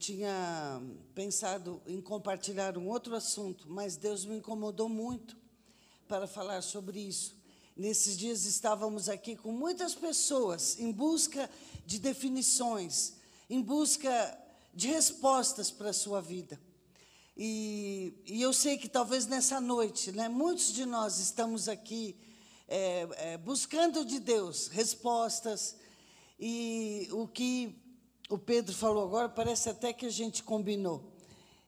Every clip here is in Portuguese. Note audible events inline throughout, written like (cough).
tinha pensado em compartilhar um outro assunto, mas Deus me incomodou muito para falar sobre isso. Nesses dias estávamos aqui com muitas pessoas em busca de definições, em busca de respostas para a sua vida. E, e, eu sei que talvez nessa noite, né, muitos de nós estamos aqui é, é, buscando de Deus respostas, e o que o Pedro falou agora parece até que a gente combinou.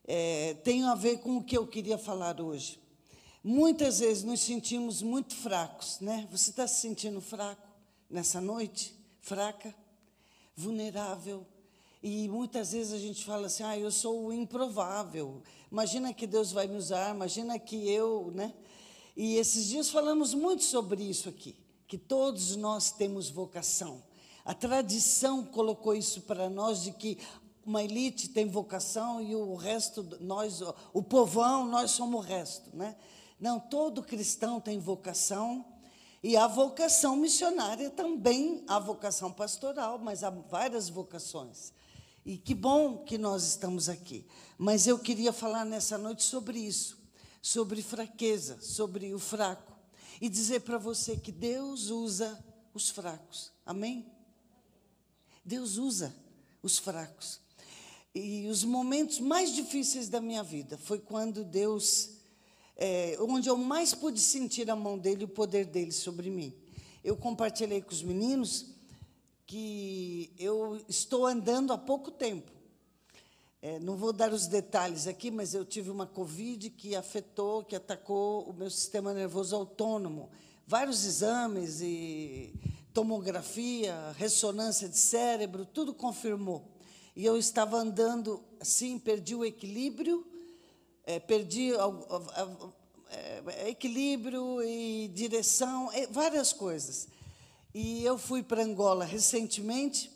É, tem a ver com o que eu queria falar hoje. Muitas vezes nos sentimos muito fracos, né? Você está se sentindo fraco nessa noite? Fraca? Vulnerável? E muitas vezes a gente fala assim: ah, eu sou o improvável. Imagina que Deus vai me usar, imagina que eu, né? E esses dias falamos muito sobre isso aqui, que todos nós temos vocação. A tradição colocou isso para nós de que uma elite tem vocação e o resto, nós, o povão, nós somos o resto, né? Não, todo cristão tem vocação e a vocação missionária também, a vocação pastoral, mas há várias vocações. E que bom que nós estamos aqui. Mas eu queria falar nessa noite sobre isso, sobre fraqueza, sobre o fraco, e dizer para você que Deus usa os fracos. Amém? Deus usa os fracos. E os momentos mais difíceis da minha vida foi quando Deus, é, onde eu mais pude sentir a mão dele, o poder dele sobre mim. Eu compartilhei com os meninos que eu estou andando há pouco tempo. É, não vou dar os detalhes aqui, mas eu tive uma Covid que afetou, que atacou o meu sistema nervoso autônomo. Vários exames e tomografia, ressonância de cérebro, tudo confirmou. E eu estava andando assim, perdi o equilíbrio, é, perdi é, equilíbrio e direção, várias coisas. E eu fui para Angola recentemente,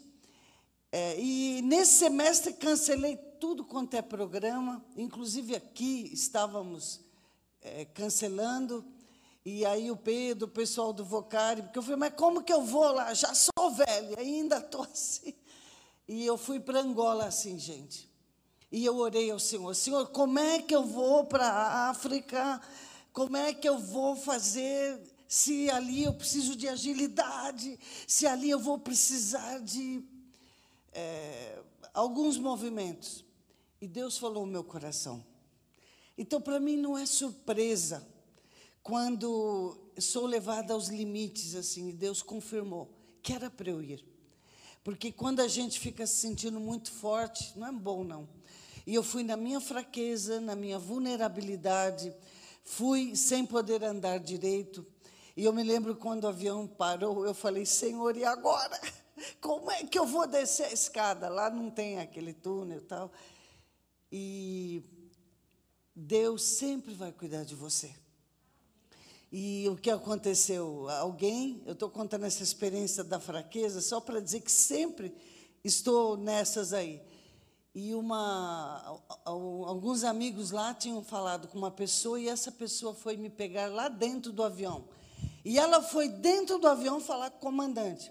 é, e nesse semestre cancelei tudo quanto é programa, inclusive aqui estávamos é, cancelando. E aí o Pedro, o pessoal do Vocari, porque eu falei, mas como que eu vou lá? Já sou velha, ainda estou assim. E eu fui para Angola assim, gente. E eu orei ao Senhor, Senhor, como é que eu vou para a África? Como é que eu vou fazer se ali eu preciso de agilidade? Se ali eu vou precisar de é, alguns movimentos? E Deus falou no meu coração. Então, para mim, não é surpresa quando sou levada aos limites, assim, Deus confirmou que era para eu ir. Porque quando a gente fica se sentindo muito forte, não é bom, não. E eu fui na minha fraqueza, na minha vulnerabilidade, fui sem poder andar direito. E eu me lembro quando o avião parou, eu falei, Senhor, e agora? (laughs) Como é que eu vou descer a escada? Lá não tem aquele túnel e tal. E Deus sempre vai cuidar de você. E o que aconteceu? Alguém, eu estou contando essa experiência da fraqueza só para dizer que sempre estou nessas aí. E uma, alguns amigos lá tinham falado com uma pessoa e essa pessoa foi me pegar lá dentro do avião. E ela foi dentro do avião falar com o comandante.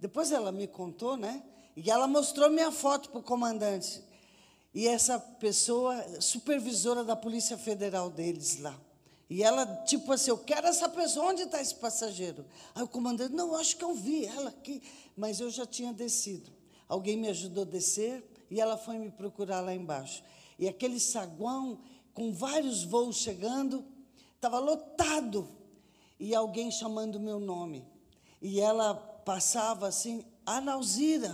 Depois ela me contou, né? E ela mostrou minha foto para o comandante. E essa pessoa, supervisora da Polícia Federal deles lá. E ela, tipo assim, eu quero essa pessoa, onde está esse passageiro? Aí o comandante, não, acho que eu vi ela aqui, mas eu já tinha descido. Alguém me ajudou a descer e ela foi me procurar lá embaixo. E aquele saguão, com vários voos chegando, estava lotado. E alguém chamando meu nome. E ela passava assim, Analzira.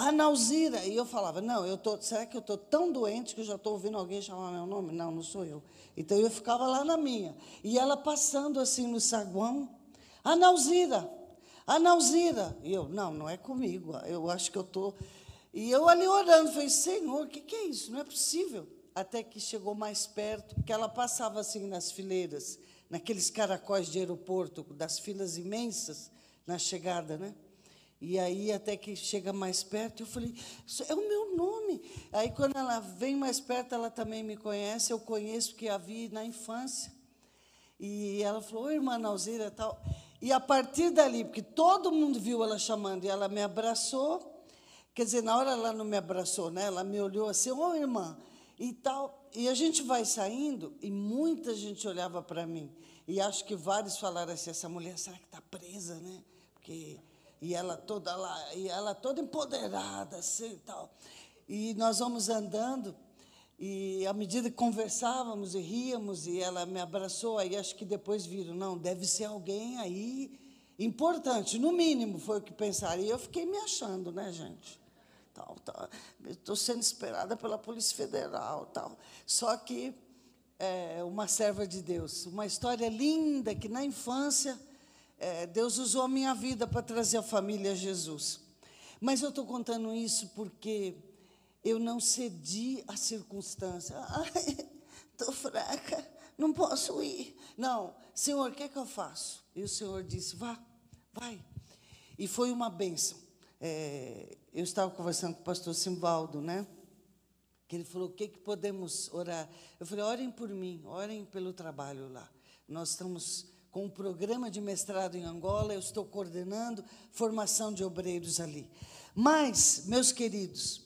Analzira. E eu falava, não, eu tô, será que eu estou tão doente que eu já estou ouvindo alguém chamar meu nome? Não, não sou eu. Então eu ficava lá na minha. E ela passando assim no saguão, Analzira, Analzira. E eu, não, não é comigo, eu acho que eu estou. E eu ali orando, falei, Senhor, o que, que é isso? Não é possível. Até que chegou mais perto, porque ela passava assim nas fileiras, naqueles caracóis de aeroporto, das filas imensas na chegada, né? E aí, até que chega mais perto, eu falei, é o meu nome. Aí, quando ela vem mais perto, ela também me conhece, eu conheço, porque a vi na infância. E ela falou, oi, irmã Nalzira, tal. E a partir dali, porque todo mundo viu ela chamando, e ela me abraçou, Quer dizer, na hora ela não me abraçou, né? Ela me olhou assim, ô irmã, e tal. E a gente vai saindo e muita gente olhava para mim. E acho que vários falaram assim, essa mulher será que está presa, né? Porque e ela toda lá, e ela toda empoderada assim, tal. E nós vamos andando e à medida que conversávamos e ríamos e ela me abraçou, aí acho que depois viram, não, deve ser alguém aí importante, no mínimo foi o que pensaram. E eu fiquei me achando, né, gente? tal, tal. Estou sendo esperada pela Polícia Federal, tal. Só que é, uma serva de Deus, uma história linda que na infância é, Deus usou a minha vida para trazer a família a Jesus. Mas eu estou contando isso porque eu não cedi à circunstância. (laughs) Estou fraca, não posso ir. Não, Senhor, o que é que eu faço? E o Senhor disse: vá, vai. E foi uma bênção. É, eu estava conversando com o pastor Simvaldo, né? Que ele falou: o que, que podemos orar? Eu falei: orem por mim, orem pelo trabalho lá. Nós estamos com um programa de mestrado em Angola, eu estou coordenando formação de obreiros ali. Mas, meus queridos,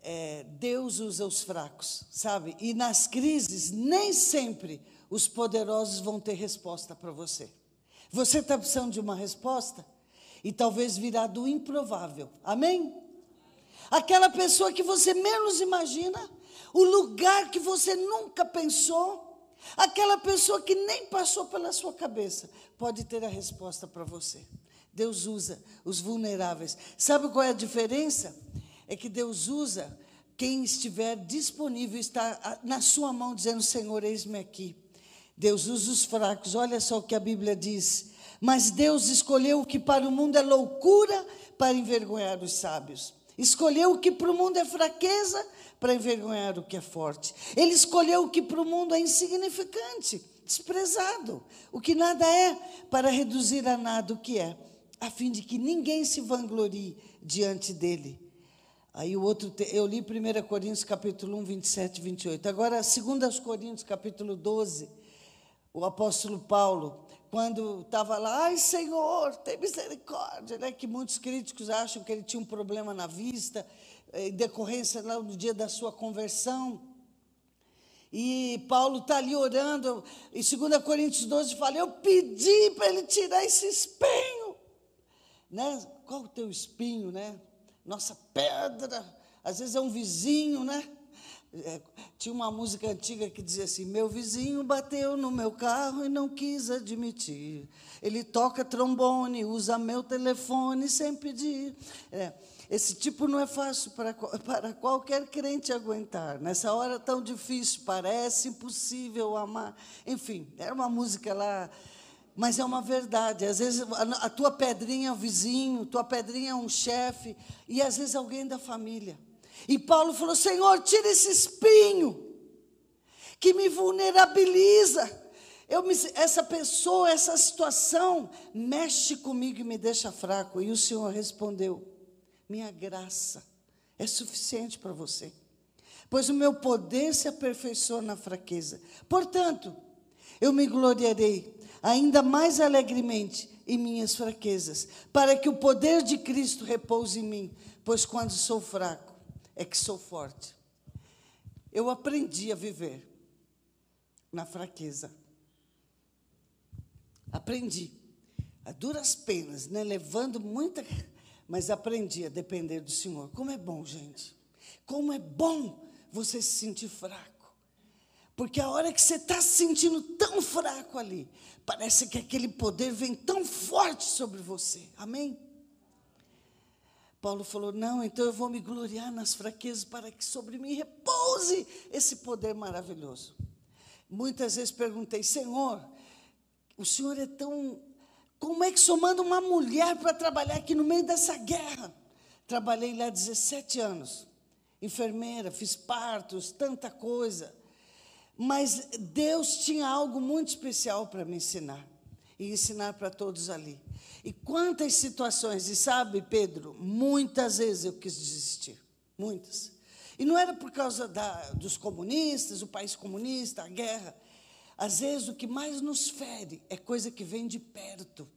é, Deus usa os fracos, sabe? E nas crises, nem sempre os poderosos vão ter resposta para você. Você está precisando de uma resposta? e talvez virá do improvável. Amém? Aquela pessoa que você menos imagina, o lugar que você nunca pensou, aquela pessoa que nem passou pela sua cabeça, pode ter a resposta para você. Deus usa os vulneráveis. Sabe qual é a diferença? É que Deus usa quem estiver disponível, está na sua mão, dizendo: Senhor, eis-me aqui. Deus usa os fracos. Olha só o que a Bíblia diz mas Deus escolheu o que para o mundo é loucura para envergonhar os sábios. Escolheu o que para o mundo é fraqueza para envergonhar o que é forte. Ele escolheu o que para o mundo é insignificante, desprezado, o que nada é, para reduzir a nada o que é, a fim de que ninguém se vanglorie diante dele. Aí o outro, eu li 1 Coríntios capítulo 1, 27 e 28. Agora, 2 Coríntios capítulo 12, o apóstolo Paulo, quando estava lá, ai Senhor, tem misericórdia, né? que muitos críticos acham que ele tinha um problema na vista, em decorrência lá no dia da sua conversão. E Paulo está ali orando, em 2 Coríntios 12 fala: Eu pedi para ele tirar esse espinho. Né? Qual o teu espinho, né? Nossa pedra, às vezes é um vizinho, né? É, tinha uma música antiga que dizia assim: Meu vizinho bateu no meu carro e não quis admitir. Ele toca trombone, usa meu telefone sem pedir. É, esse tipo não é fácil para, (laughs) para qualquer crente aguentar. Nessa hora tão difícil, parece impossível amar. Enfim, era uma música lá. Mas é uma verdade. Às vezes a, a tua pedrinha é o vizinho, tua pedrinha é um chefe, e às vezes alguém da família. E Paulo falou: Senhor, tira esse espinho que me vulnerabiliza. Me, essa pessoa, essa situação mexe comigo e me deixa fraco. E o Senhor respondeu: Minha graça é suficiente para você, pois o meu poder se aperfeiçoa na fraqueza. Portanto, eu me gloriarei ainda mais alegremente em minhas fraquezas, para que o poder de Cristo repouse em mim, pois quando sou fraco, é que sou forte. Eu aprendi a viver na fraqueza. Aprendi, a duras penas, né? levando muita. Mas aprendi a depender do Senhor. Como é bom, gente. Como é bom você se sentir fraco. Porque a hora que você está se sentindo tão fraco ali, parece que aquele poder vem tão forte sobre você. Amém? Paulo falou: Não, então eu vou me gloriar nas fraquezas para que sobre mim repouse esse poder maravilhoso. Muitas vezes perguntei: Senhor, o Senhor é tão. Como é que Senhor manda uma mulher para trabalhar aqui no meio dessa guerra? Trabalhei lá 17 anos, enfermeira, fiz partos, tanta coisa. Mas Deus tinha algo muito especial para me ensinar e ensinar para todos ali. E quantas situações, e sabe, Pedro, muitas vezes eu quis desistir, muitas. E não era por causa da, dos comunistas, o país comunista, a guerra. Às vezes o que mais nos fere é coisa que vem de perto.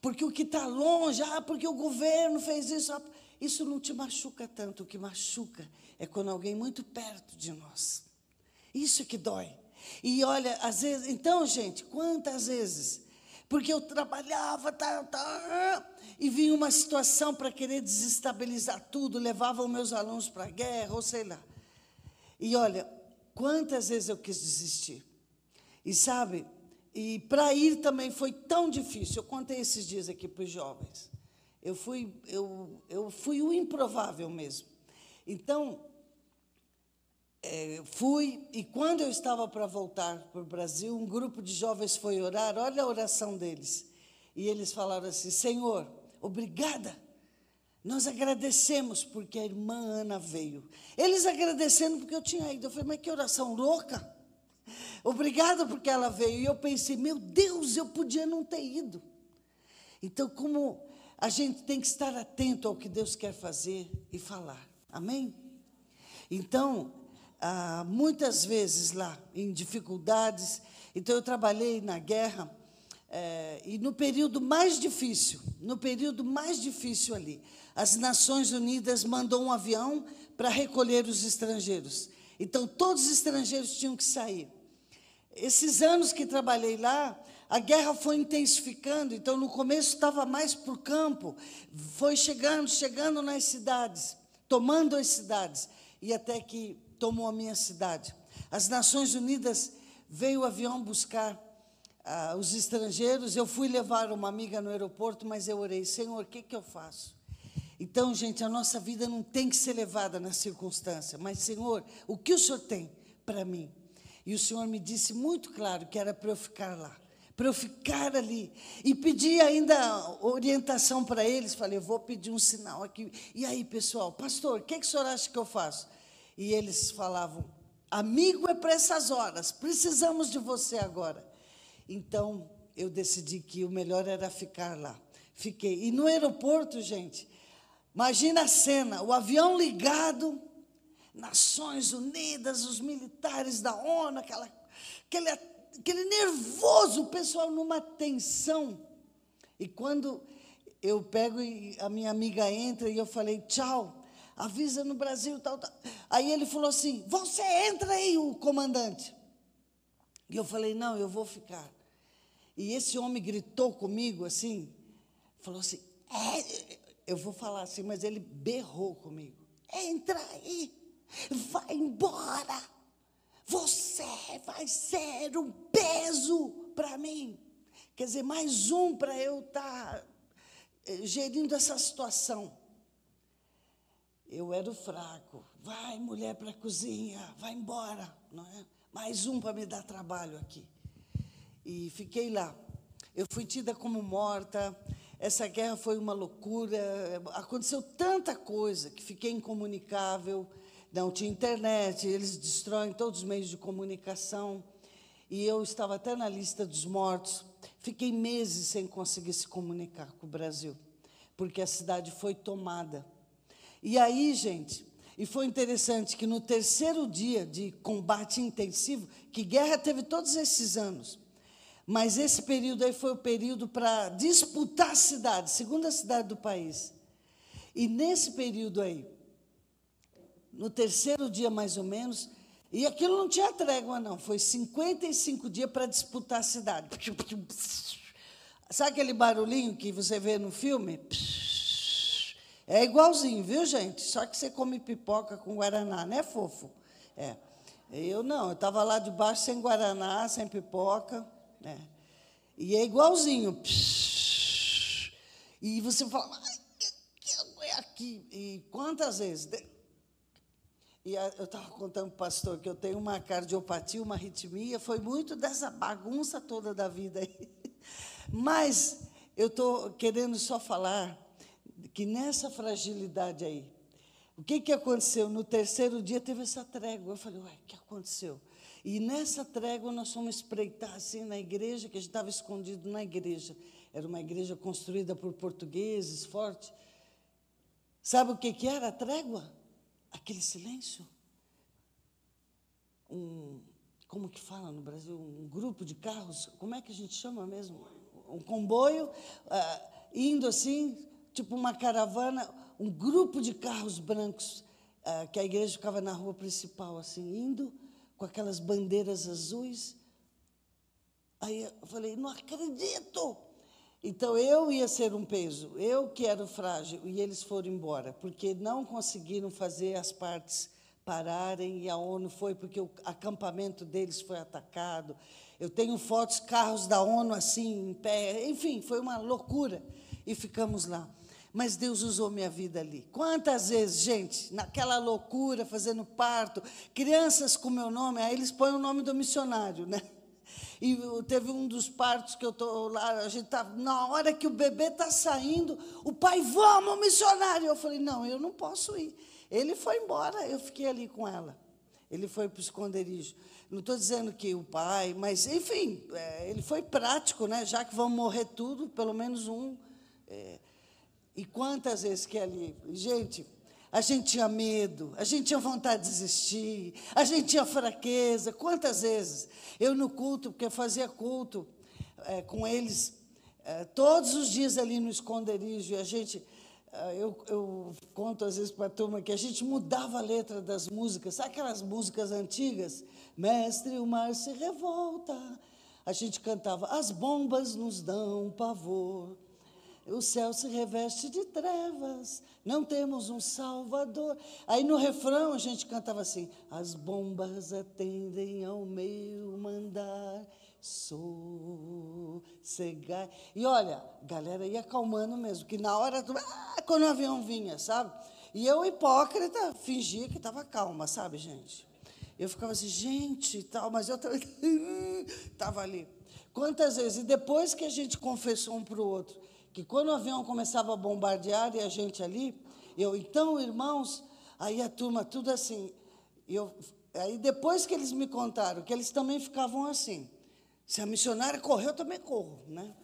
Porque o que está longe, ah, porque o governo fez isso. Ah, isso não te machuca tanto. O que machuca é quando alguém muito perto de nós. Isso que dói. E olha, às vezes, então, gente, quantas vezes? Porque eu trabalhava, tá, tá, e vinha uma situação para querer desestabilizar tudo, levava os meus alunos para a guerra, ou sei lá. E olha, quantas vezes eu quis desistir. E sabe, e para ir também foi tão difícil. Eu contei esses dias aqui para os jovens. Eu fui, eu, eu fui o improvável mesmo. Então, é, fui, e quando eu estava para voltar para o Brasil, um grupo de jovens foi orar, olha a oração deles. E eles falaram assim: Senhor, obrigada. Nós agradecemos porque a irmã Ana veio. Eles agradecendo porque eu tinha ido. Eu falei, mas que oração louca. Obrigada porque ela veio. E eu pensei, meu Deus, eu podia não ter ido. Então, como a gente tem que estar atento ao que Deus quer fazer e falar. Amém? Então, ah, muitas vezes lá em dificuldades. Então, eu trabalhei na guerra é, e no período mais difícil, no período mais difícil ali, as Nações Unidas mandou um avião para recolher os estrangeiros. Então, todos os estrangeiros tinham que sair. Esses anos que trabalhei lá, a guerra foi intensificando, então no começo estava mais para o campo, foi chegando, chegando nas cidades, tomando as cidades, e até que tomou a minha cidade. As Nações Unidas veio o avião buscar ah, os estrangeiros. Eu fui levar uma amiga no aeroporto, mas eu orei, Senhor, o que, que eu faço? Então, gente, a nossa vida não tem que ser levada na circunstância, mas, Senhor, o que o Senhor tem para mim? E o Senhor me disse muito claro que era para eu ficar lá, para eu ficar ali. E pedi ainda orientação para eles. Falei, eu vou pedir um sinal aqui. E aí, pessoal, pastor, o que, que o senhor acha que eu faço? E eles falavam: Amigo é para essas horas, precisamos de você agora. Então, eu decidi que o melhor era ficar lá. Fiquei. E no aeroporto, gente, imagina a cena: o avião ligado, Nações Unidas, os militares da ONU, aquela, aquele, aquele nervoso, o pessoal numa tensão. E quando eu pego e a minha amiga entra e eu falei, tchau avisa no Brasil, tal, tal. Aí ele falou assim: Você entra aí, o comandante. E eu falei: Não, eu vou ficar. E esse homem gritou comigo assim, falou assim: é, Eu vou falar assim, mas ele berrou comigo: Entra aí, vai embora. Você vai ser um peso para mim. Quer dizer, mais um para eu estar tá eh, gerindo essa situação. Eu era o fraco. Vai, mulher, para a cozinha, vai embora. Não é? Mais um para me dar trabalho aqui. E fiquei lá. Eu fui tida como morta. Essa guerra foi uma loucura. Aconteceu tanta coisa que fiquei incomunicável. Não tinha internet, eles destroem todos os meios de comunicação. E eu estava até na lista dos mortos. Fiquei meses sem conseguir se comunicar com o Brasil, porque a cidade foi tomada. E aí, gente, e foi interessante que no terceiro dia de combate intensivo, que guerra teve todos esses anos, mas esse período aí foi o período para disputar a cidade, segunda cidade do país. E nesse período aí, no terceiro dia mais ou menos, e aquilo não tinha trégua, não, foi 55 dias para disputar a cidade. Sabe aquele barulhinho que você vê no filme? É igualzinho, viu, gente? Só que você come pipoca com guaraná, né, fofo? É. Eu não, eu estava lá debaixo sem guaraná, sem pipoca, né? E é igualzinho. E você fala, que é aqui? E quantas vezes? E eu estava contando para o pastor que eu tenho uma cardiopatia, uma arritmia, foi muito dessa bagunça toda da vida aí. (laughs) Mas eu estou querendo só falar que nessa fragilidade aí, o que, que aconteceu? No terceiro dia teve essa trégua. Eu falei, ué, o que aconteceu? E nessa trégua nós fomos espreitar assim na igreja, que a gente estava escondido na igreja. Era uma igreja construída por portugueses, forte. Sabe o que, que era a trégua? Aquele silêncio. Um, como que fala no Brasil? Um grupo de carros, como é que a gente chama mesmo? um comboio, uh, indo assim, tipo uma caravana, um grupo de carros brancos, uh, que a igreja ficava na rua principal, assim, indo com aquelas bandeiras azuis. Aí eu falei, não acredito! Então eu ia ser um peso, eu que era o frágil, e eles foram embora, porque não conseguiram fazer as partes pararem, e a ONU foi, porque o acampamento deles foi atacado. Eu tenho fotos, carros da ONU assim, em pé, enfim, foi uma loucura. E ficamos lá. Mas Deus usou minha vida ali. Quantas vezes, gente, naquela loucura, fazendo parto, crianças com meu nome, aí eles põem o nome do missionário, né? E teve um dos partos que eu estou lá, a gente tá, na hora que o bebê está saindo, o pai, vamos, missionário. Eu falei, não, eu não posso ir. Ele foi embora, eu fiquei ali com ela. Ele foi para o esconderijo. Não estou dizendo que o pai, mas, enfim, é, ele foi prático, né? já que vão morrer tudo, pelo menos um. É, e quantas vezes que ali. Gente, a gente tinha medo, a gente tinha vontade de desistir, a gente tinha fraqueza. Quantas vezes? Eu no culto, porque fazia culto é, com eles é, todos os dias ali no esconderijo, e a gente. É, eu, eu conto às vezes para a turma que a gente mudava a letra das músicas, sabe aquelas músicas antigas? Mestre, o mar se revolta. A gente cantava, as bombas nos dão pavor o céu se reveste de trevas, não temos um Salvador. Aí no refrão a gente cantava assim: as bombas atendem ao meu mandar, sossegar. E olha, galera ia acalmando mesmo, que na hora, do, ah, quando o avião vinha, sabe? E eu, hipócrita, fingia que estava calma, sabe, gente? Eu ficava assim, gente, tal, mas eu estava (laughs) ali. Quantas vezes? E depois que a gente confessou um para o outro, que quando o avião começava a bombardear e a gente ali, eu, então, irmãos, aí a turma, tudo assim. Eu, aí depois que eles me contaram que eles também ficavam assim. Se a missionária correu, eu também corro, né?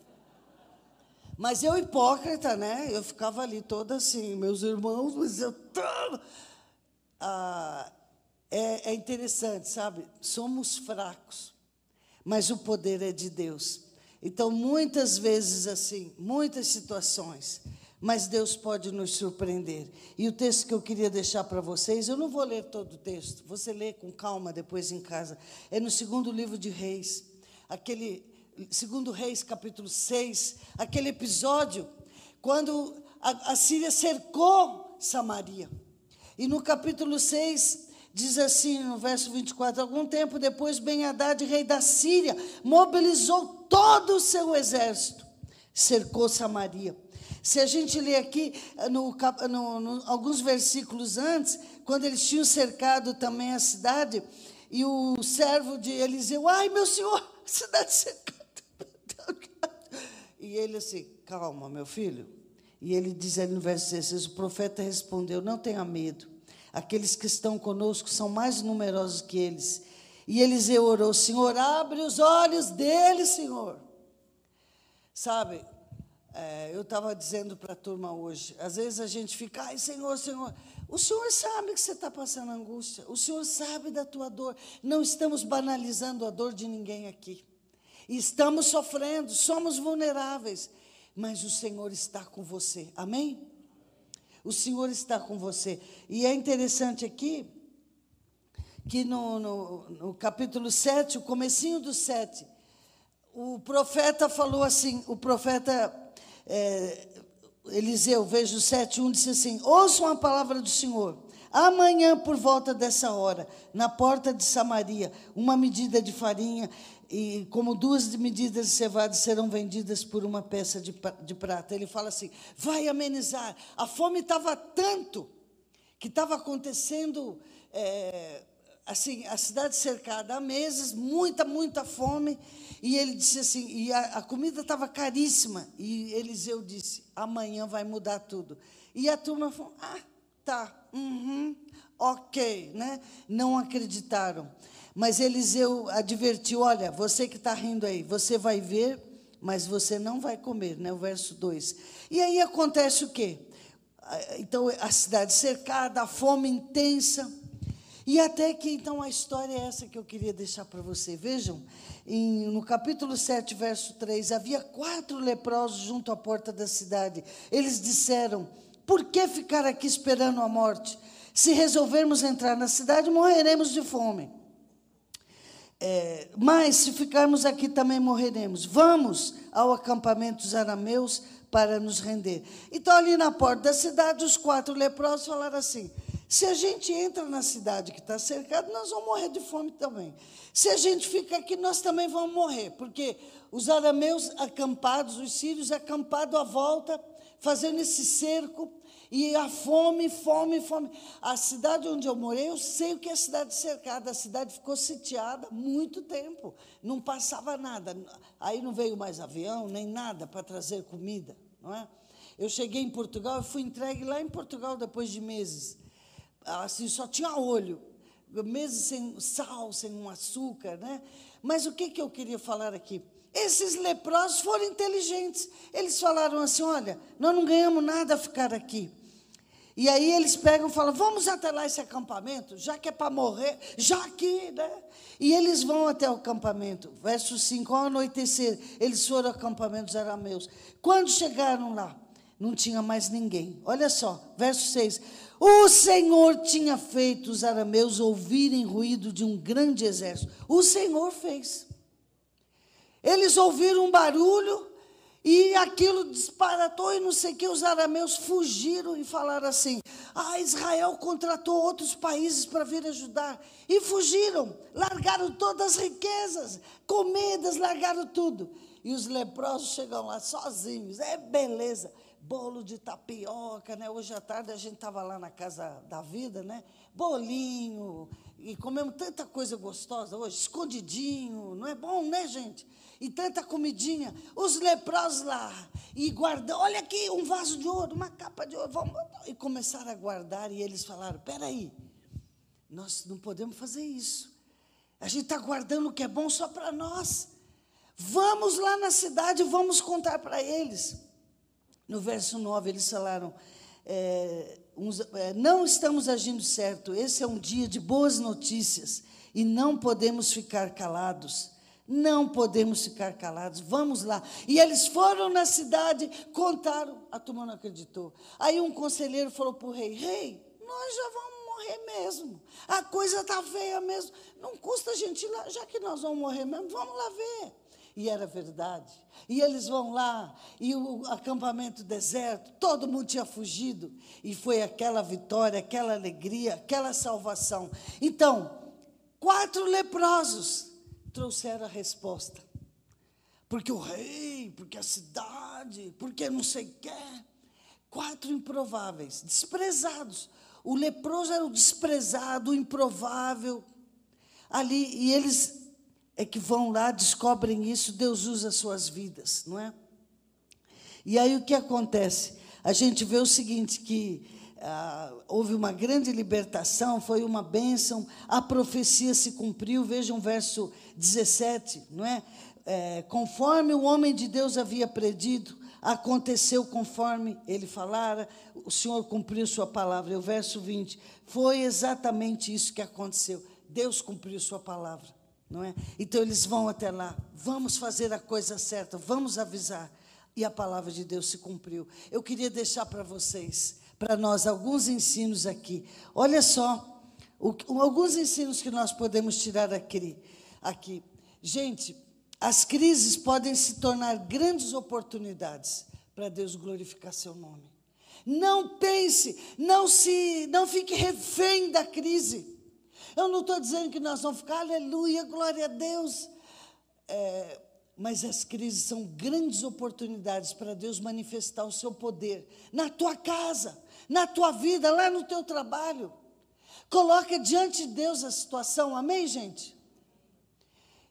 Mas eu, hipócrita, né? Eu ficava ali toda assim, meus irmãos, mas eu. Ah, é, é interessante, sabe? Somos fracos, mas o poder é de Deus. Então, muitas vezes assim, muitas situações, mas Deus pode nos surpreender. E o texto que eu queria deixar para vocês, eu não vou ler todo o texto, você lê com calma depois em casa. É no segundo livro de Reis, aquele segundo Reis, capítulo 6, aquele episódio quando a, a Síria cercou Samaria. E no capítulo 6, Diz assim no verso 24: Algum tempo depois, Ben-Hadad, rei da Síria, mobilizou todo o seu exército, cercou Samaria. Se a gente ler aqui, no, no, no, alguns versículos antes, quando eles tinham cercado também a cidade, e o servo de Eliseu, ai meu senhor, a cidade (laughs) cercada. E ele assim, calma, meu filho. E ele diz ali no verso 16: o profeta respondeu: Não tenha medo Aqueles que estão conosco são mais numerosos que eles. E Eliseu orou: Senhor, abre os olhos deles, Senhor. Sabe, é, eu estava dizendo para a turma hoje, às vezes a gente fica, ai, Senhor, Senhor, o Senhor sabe que você está passando angústia, o Senhor sabe da tua dor. Não estamos banalizando a dor de ninguém aqui. Estamos sofrendo, somos vulneráveis, mas o Senhor está com você. Amém? O Senhor está com você. E é interessante aqui que no, no, no capítulo 7, o comecinho do 7, o profeta falou assim, o profeta é, Eliseu, veja o 7, 1, disse assim, ouçam a palavra do Senhor. Amanhã, por volta dessa hora, na porta de Samaria, uma medida de farinha e como duas medidas de cevada serão vendidas por uma peça de, de prata. Ele fala assim: vai amenizar. A fome estava tanto que estava acontecendo, é, assim, a cidade cercada há meses, muita, muita fome. E ele disse assim: e a, a comida estava caríssima. E Eliseu disse: amanhã vai mudar tudo. E a turma falou: ah, tá, uhum, ok, né? Não acreditaram. Mas Eliseu advertiu: olha, você que está rindo aí, você vai ver, mas você não vai comer, né? O verso 2. E aí acontece o quê? Então, a cidade cercada, a fome intensa. E até que então a história é essa que eu queria deixar para você. Vejam, em, no capítulo 7, verso 3, havia quatro leprosos junto à porta da cidade. Eles disseram: Por que ficar aqui esperando a morte? Se resolvermos entrar na cidade, morreremos de fome. É, mas se ficarmos aqui também morreremos. Vamos ao acampamento dos arameus para nos render. Então, ali na porta da cidade, os quatro leprosos falaram assim: se a gente entra na cidade que está cercada, nós vamos morrer de fome também. Se a gente fica aqui, nós também vamos morrer, porque os arameus acampados, os sírios acampados à volta, fazendo esse cerco, e a fome, fome, fome. A cidade onde eu morei, eu sei o que é cidade cercada. A cidade ficou sitiada muito tempo. Não passava nada. Aí não veio mais avião, nem nada para trazer comida. Não é? Eu cheguei em Portugal, eu fui entregue lá em Portugal depois de meses. Assim, só tinha olho. Meses sem sal, sem um açúcar. Né? Mas o que, que eu queria falar aqui? Esses leprosos foram inteligentes. Eles falaram assim: olha, nós não ganhamos nada a ficar aqui. E aí eles pegam e falam: vamos até lá esse acampamento, já que é para morrer, já aqui, né? E eles vão até o acampamento. Verso 5: ao anoitecer, eles foram ao acampamento dos arameus. Quando chegaram lá, não tinha mais ninguém. Olha só, verso 6. O Senhor tinha feito os arameus ouvirem ruído de um grande exército. O Senhor fez. Eles ouviram um barulho e aquilo disparatou e não sei o que. Os arameus fugiram e falaram assim: Ah, Israel contratou outros países para vir ajudar. E fugiram, largaram todas as riquezas, comidas, largaram tudo. E os leprosos chegam lá sozinhos. É beleza. Bolo de tapioca, né? Hoje à tarde a gente estava lá na casa da vida, né? Bolinho, e comemos tanta coisa gostosa hoje, escondidinho, não é bom, né, gente? e tanta comidinha. Os leprosos lá, e guardando, olha aqui, um vaso de ouro, uma capa de ouro, vamos. E começaram a guardar, e eles falaram: peraí, nós não podemos fazer isso. A gente está guardando o que é bom só para nós. Vamos lá na cidade, vamos contar para eles. No verso 9, eles falaram: é, é, não estamos agindo certo, esse é um dia de boas notícias e não podemos ficar calados. Não podemos ficar calados, vamos lá. E eles foram na cidade, contaram, a turma não acreditou. Aí um conselheiro falou para o rei: Rei, nós já vamos morrer mesmo. A coisa está feia mesmo. Não custa a gente ir lá, já que nós vamos morrer mesmo, vamos lá ver. E era verdade. E eles vão lá, e o acampamento deserto, todo mundo tinha fugido. E foi aquela vitória, aquela alegria, aquela salvação. Então, quatro leprosos trouxeram a resposta. Porque o rei, porque a cidade, porque não sei o quê. Quatro improváveis, desprezados. O leproso era o desprezado, o improvável. Ali, e eles é que vão lá, descobrem isso, Deus usa as suas vidas, não é? E aí o que acontece? A gente vê o seguinte, que ah, houve uma grande libertação, foi uma bênção, a profecia se cumpriu, vejam o verso 17, não é? é? Conforme o homem de Deus havia predido, aconteceu conforme ele falara, o Senhor cumpriu sua palavra. E o verso 20, foi exatamente isso que aconteceu. Deus cumpriu sua palavra, não é? Então eles vão até lá, vamos fazer a coisa certa, vamos avisar. E a palavra de Deus se cumpriu. Eu queria deixar para vocês para nós alguns ensinos aqui. Olha só, o, alguns ensinos que nós podemos tirar aqui, aqui. Gente, as crises podem se tornar grandes oportunidades para Deus glorificar seu nome. Não pense, não se, não fique refém da crise. Eu não estou dizendo que nós vamos ficar, aleluia, glória a Deus. É, mas as crises são grandes oportunidades para Deus manifestar o seu poder na tua casa, na tua vida, lá no teu trabalho. Coloca diante de Deus a situação, amém, gente?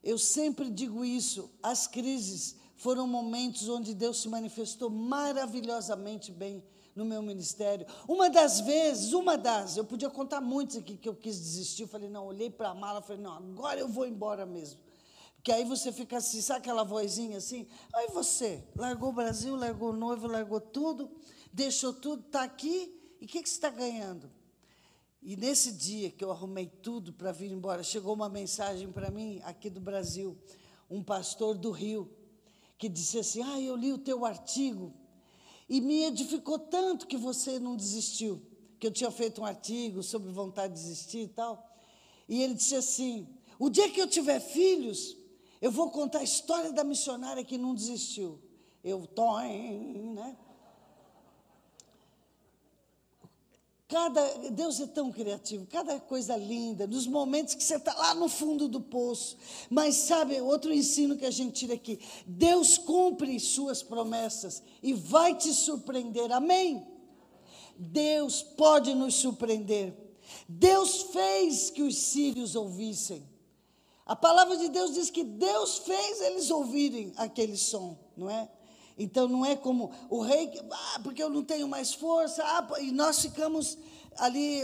Eu sempre digo isso, as crises foram momentos onde Deus se manifestou maravilhosamente bem no meu ministério. Uma das vezes, uma das, eu podia contar muitos aqui que eu quis desistir, eu falei, não, olhei para a mala, falei, não, agora eu vou embora mesmo. Porque aí você fica assim, sabe aquela vozinha assim? Aí você largou o Brasil, largou o noivo, largou tudo, deixou tudo, está aqui, e o que, que você está ganhando? E nesse dia que eu arrumei tudo para vir embora, chegou uma mensagem para mim, aqui do Brasil, um pastor do Rio, que disse assim: Ah, eu li o teu artigo e me edificou tanto que você não desistiu. Que eu tinha feito um artigo sobre vontade de desistir e tal. E ele disse assim: O dia que eu tiver filhos, eu vou contar a história da missionária que não desistiu. Eu, toim, né? Cada, Deus é tão criativo, cada coisa linda, nos momentos que você está lá no fundo do poço. Mas sabe, outro ensino que a gente tira aqui: Deus cumpre suas promessas e vai te surpreender. Amém? Deus pode nos surpreender. Deus fez que os sírios ouvissem. A palavra de Deus diz que Deus fez eles ouvirem aquele som, não é? Então não é como o rei, ah, porque eu não tenho mais força, ah, e nós ficamos ali,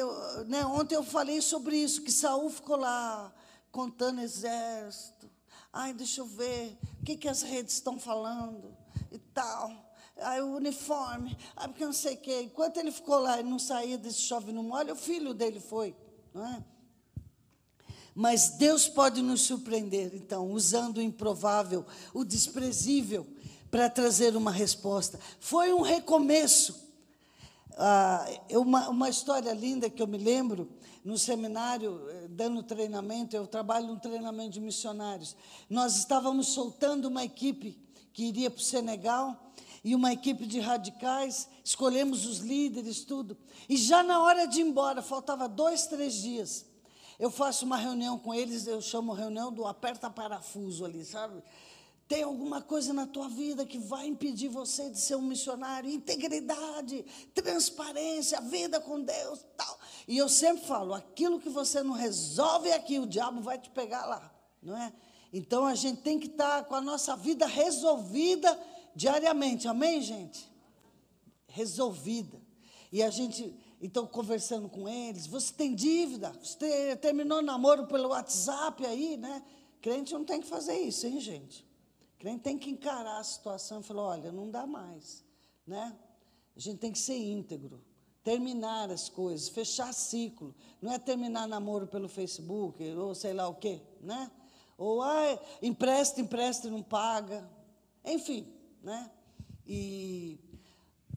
né, ontem eu falei sobre isso, que Saul ficou lá contando exército. Ai, deixa eu ver, o que, que as redes estão falando e tal. Ai, o uniforme, ai, porque não sei o quê. Enquanto ele ficou lá e não saía desse chove no molho, o filho dele foi, não é? Mas Deus pode nos surpreender, então, usando o improvável, o desprezível, para trazer uma resposta. Foi um recomeço. Ah, uma, uma história linda que eu me lembro, no seminário, eh, dando treinamento, eu trabalho no treinamento de missionários. Nós estávamos soltando uma equipe que iria para o Senegal e uma equipe de radicais, escolhemos os líderes, tudo. E já na hora de ir embora, faltava dois, três dias. Eu faço uma reunião com eles, eu chamo reunião do aperta-parafuso ali, sabe? Tem alguma coisa na tua vida que vai impedir você de ser um missionário? Integridade, transparência, vida com Deus, tal. E eu sempre falo, aquilo que você não resolve aqui, o diabo vai te pegar lá, não é? Então a gente tem que estar com a nossa vida resolvida diariamente. Amém, gente? Resolvida. E a gente, então, conversando com eles, você tem dívida? Você terminou namoro pelo WhatsApp aí, né? Crente não tem que fazer isso, hein, gente? Crente tem que encarar a situação e falar: olha, não dá mais. Né? A gente tem que ser íntegro, terminar as coisas, fechar ciclo. Não é terminar namoro pelo Facebook ou sei lá o quê. Né? Ou ah, empresta, empresta e não paga. Enfim. Né? E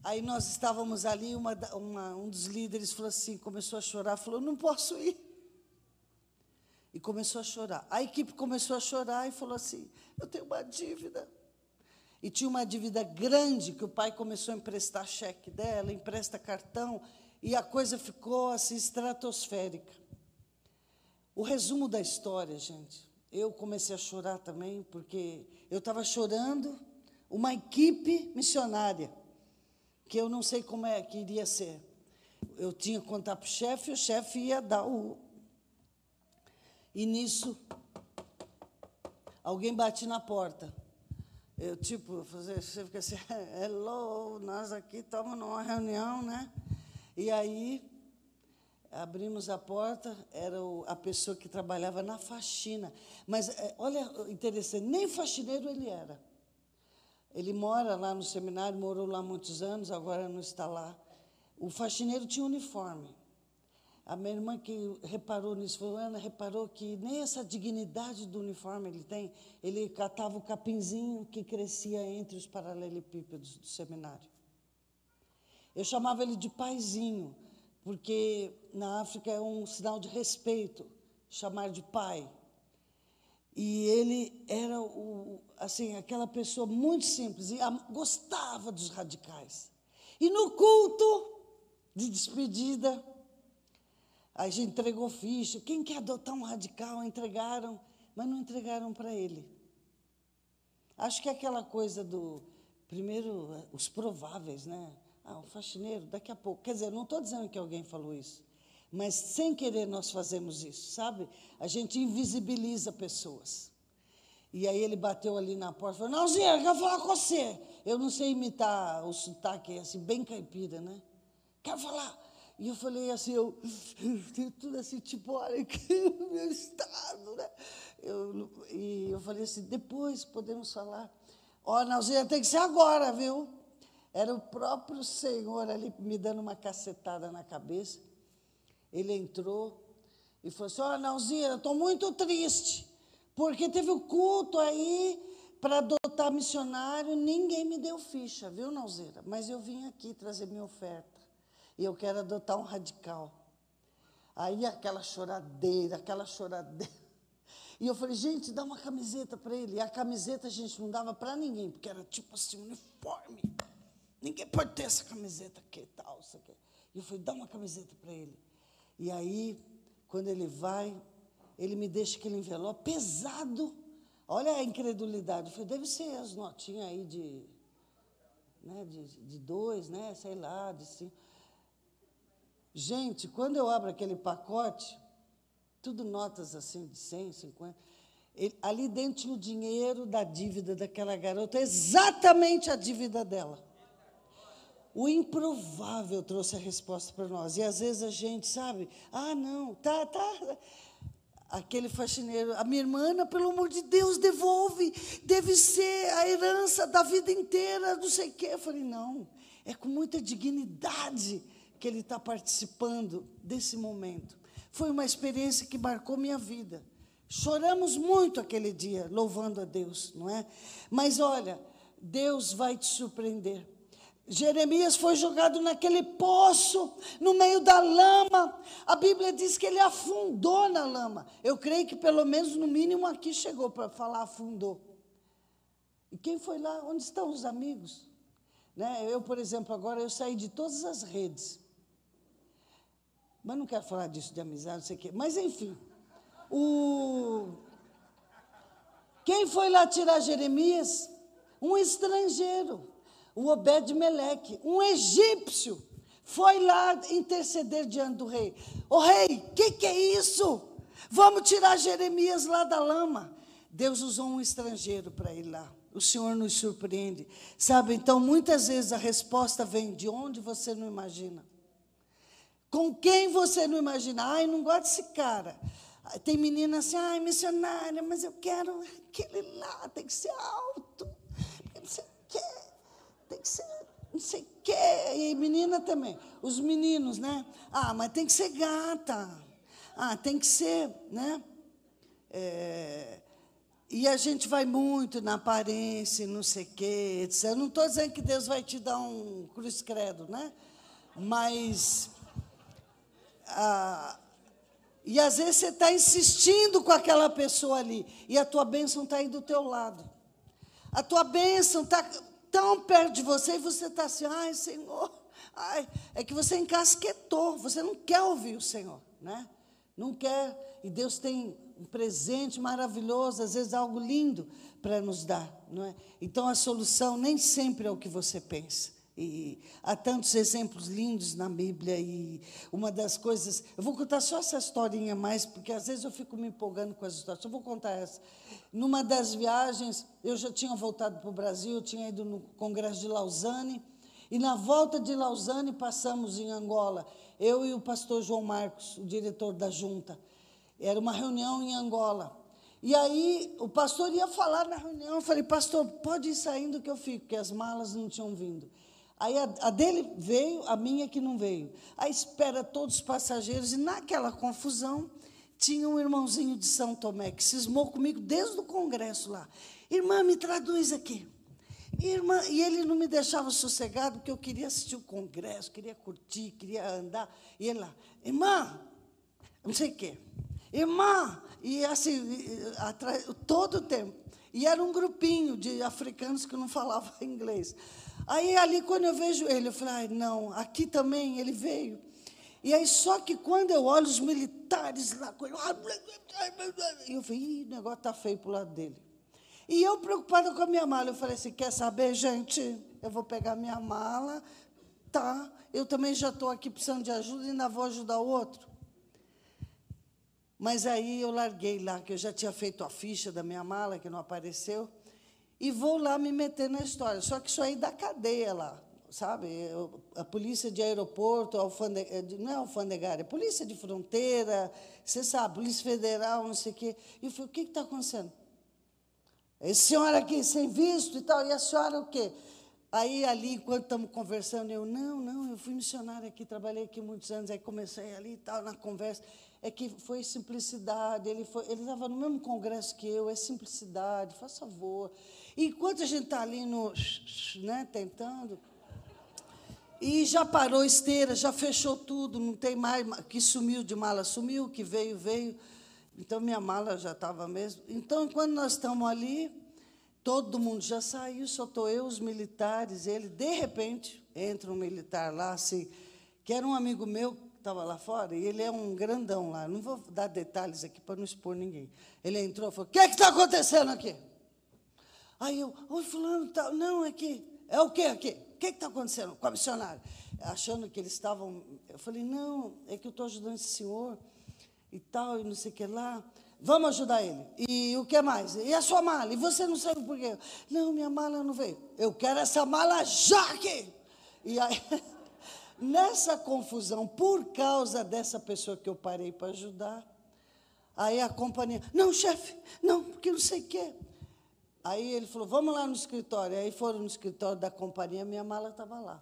aí nós estávamos ali, uma, uma, um dos líderes falou assim, começou a chorar, falou, não posso ir. E começou a chorar. A equipe começou a chorar e falou assim: Eu tenho uma dívida. E tinha uma dívida grande que o pai começou a emprestar cheque dela, empresta cartão, e a coisa ficou assim estratosférica. O resumo da história, gente, eu comecei a chorar também, porque eu estava chorando uma equipe missionária, que eu não sei como é que iria ser. Eu tinha que contar para o chefe, o chefe ia dar o, e nisso, alguém bate na porta. Eu, tipo, você fica assim, (laughs) hello, nós aqui estamos numa reunião, né? E aí, abrimos a porta, era a pessoa que trabalhava na faxina. Mas, é, olha, interessante, nem faxineiro ele era. Ele mora lá no seminário, morou lá muitos anos, agora não está lá. O faxineiro tinha uniforme. A minha irmã que reparou nisso, falou, Ana, reparou que nem essa dignidade do uniforme ele tem. Ele catava o capinzinho que crescia entre os paralelepípedos do seminário. Eu chamava ele de paizinho, porque na África é um sinal de respeito chamar de pai. E ele era o, assim, aquela pessoa muito simples e gostava dos radicais. E no culto de despedida, a gente entregou ficha. Quem quer adotar um radical? Entregaram, mas não entregaram para ele. Acho que é aquela coisa do. Primeiro, os prováveis, né? Ah, o faxineiro, daqui a pouco. Quer dizer, não estou dizendo que alguém falou isso, mas sem querer nós fazemos isso, sabe? A gente invisibiliza pessoas. E aí ele bateu ali na porta e falou: Não, senhor, eu quero falar com você. Eu não sei imitar o sotaque assim, bem caipira, né? Quero falar. E eu falei assim, eu, tudo assim, tipo, olha (laughs) o meu estado, né? Eu, e eu falei assim, depois podemos falar. Ó, oh, Nalzinha, tem que ser agora, viu? Era o próprio Senhor ali me dando uma cacetada na cabeça. Ele entrou e falou assim: Olha, Nalzira, estou muito triste, porque teve o culto aí para adotar missionário, ninguém me deu ficha, viu, Nalzira? Mas eu vim aqui trazer minha oferta. E eu quero adotar um radical. Aí aquela choradeira, aquela choradeira. (laughs) E eu falei, gente, dá uma camiseta para ele. E a camiseta a gente não dava para ninguém, porque era tipo assim, uniforme. Ninguém pode ter essa camiseta aqui e tal, isso aqui. E eu falei, dá uma camiseta para ele. E aí, quando ele vai, ele me deixa aquele envelope pesado. Olha a incredulidade. Eu falei, deve ser as notinhas aí de, né, de, de dois, né, sei lá, de cinco. Gente, quando eu abro aquele pacote, tudo notas assim de 100, 50. Ele, ali dentro tinha o dinheiro da dívida daquela garota, exatamente a dívida dela. O improvável trouxe a resposta para nós. E às vezes a gente sabe, ah, não, tá, tá. Aquele faxineiro, a minha irmã, pelo amor de Deus, devolve, deve ser a herança da vida inteira, não sei o quê. Eu falei, não, é com muita dignidade que ele está participando desse momento. Foi uma experiência que marcou minha vida. Choramos muito aquele dia, louvando a Deus, não é? Mas olha, Deus vai te surpreender. Jeremias foi jogado naquele poço, no meio da lama. A Bíblia diz que ele afundou na lama. Eu creio que pelo menos no mínimo aqui chegou para falar afundou. E quem foi lá? Onde estão os amigos? Né? Eu, por exemplo, agora eu saí de todas as redes. Mas não quero falar disso de amizade, não sei o quê. Mas, enfim, o... quem foi lá tirar Jeremias? Um estrangeiro, o Obed-Meleque, um egípcio, foi lá interceder diante do rei. Ô rei, o que, que é isso? Vamos tirar Jeremias lá da lama. Deus usou um estrangeiro para ir lá. O Senhor nos surpreende. Sabe, então, muitas vezes a resposta vem de onde você não imagina com quem você não imagina. Ai, não gosto desse cara. Tem menina assim, ai, missionária, mas eu quero aquele lá, tem que ser alto, não sei o quê, tem que ser não sei o quê. E menina também. Os meninos, né? Ah, mas tem que ser gata. Ah, tem que ser, né? É, e a gente vai muito na aparência, não sei o quê, etc. Eu não estou dizendo que Deus vai te dar um cruz credo, né? Mas ah, e às vezes você está insistindo com aquela pessoa ali, e a tua bênção está aí do teu lado. A tua bênção está tão perto de você, e você está assim, ai, Senhor, ai, é que você encasquetou, você não quer ouvir o Senhor, né? Não quer, e Deus tem um presente maravilhoso, às vezes algo lindo para nos dar, não é? Então a solução nem sempre é o que você pensa. E há tantos exemplos lindos na Bíblia e uma das coisas, eu vou contar só essa historinha mais, porque às vezes eu fico me empolgando com as histórias. Eu vou contar essa. Numa das viagens, eu já tinha voltado para o Brasil, eu tinha ido no Congresso de Lausanne, e na volta de Lausanne passamos em Angola, eu e o pastor João Marcos, o diretor da junta. Era uma reunião em Angola. E aí o pastor ia falar na reunião, eu falei, pastor, pode ir saindo que eu fico, porque as malas não tinham vindo. Aí a, a, dele veio, a minha que não veio. Aí espera todos os passageiros, e naquela confusão tinha um irmãozinho de São Tomé que cismou comigo desde o congresso lá. Irmã, me traduz aqui. Irmã, e ele não me deixava sossegado, porque eu queria assistir o congresso, queria curtir, queria andar. E ele lá, irmã, não sei o quê. Irmã, e assim, atrás, todo o tempo. E era um grupinho de africanos que não falavam (laughs) inglês. Aí ali, quando eu vejo ele, eu falei, ai, não, aqui também ele veio. E aí, só que quando eu olho os militares lá com ele, eu falei, ih, o negócio está feio para o lado dele. E eu preocupada com a minha mala, eu falei assim, quer saber, gente? Eu vou pegar minha mala, tá? Eu também já estou aqui precisando de ajuda e ainda vou ajudar o outro. Mas aí eu larguei lá, que eu já tinha feito a ficha da minha mala, que não apareceu e vou lá me meter na história. Só que isso aí dá cadeia lá, sabe? a polícia de aeroporto, alfandega, não é alfandegária, é polícia de fronteira, você sabe, polícia federal, não sei o quê. E eu falei, o que está acontecendo? Esse senhor aqui sem visto e tal, e a senhora o quê? Aí, ali, enquanto estamos conversando, eu, não, não, eu fui missionária aqui, trabalhei aqui muitos anos, aí comecei ali e tal, na conversa. É que foi simplicidade, ele foi, ele estava no mesmo congresso que eu, é simplicidade, faz favor. Enquanto a gente está ali no, né, tentando, e já parou esteira, já fechou tudo, não tem mais, que sumiu de mala, sumiu, que veio, veio. Então, minha mala já estava mesmo. Então, quando nós estamos ali, todo mundo já saiu, só estou eu, os militares, ele, de repente, entra um militar lá, assim, que era um amigo meu que estava lá fora, e ele é um grandão lá, não vou dar detalhes aqui para não expor ninguém. Ele entrou e falou, o que é está acontecendo aqui? Aí eu, oi, fulano, tá, não, é que, é o que aqui? O que está acontecendo com a missionária? Achando que eles estavam, eu falei, não, é que eu estou ajudando esse senhor, e tal, e não sei o que lá. Vamos ajudar ele. E o que mais? E a sua mala? E você não sabe por quê? Não, minha mala não veio. Eu quero essa mala já aqui. E aí, (laughs) nessa confusão, por causa dessa pessoa que eu parei para ajudar, aí a companhia, não, chefe, não, porque não sei o quê. Aí ele falou, vamos lá no escritório. Aí foram no escritório da companhia, minha mala estava lá.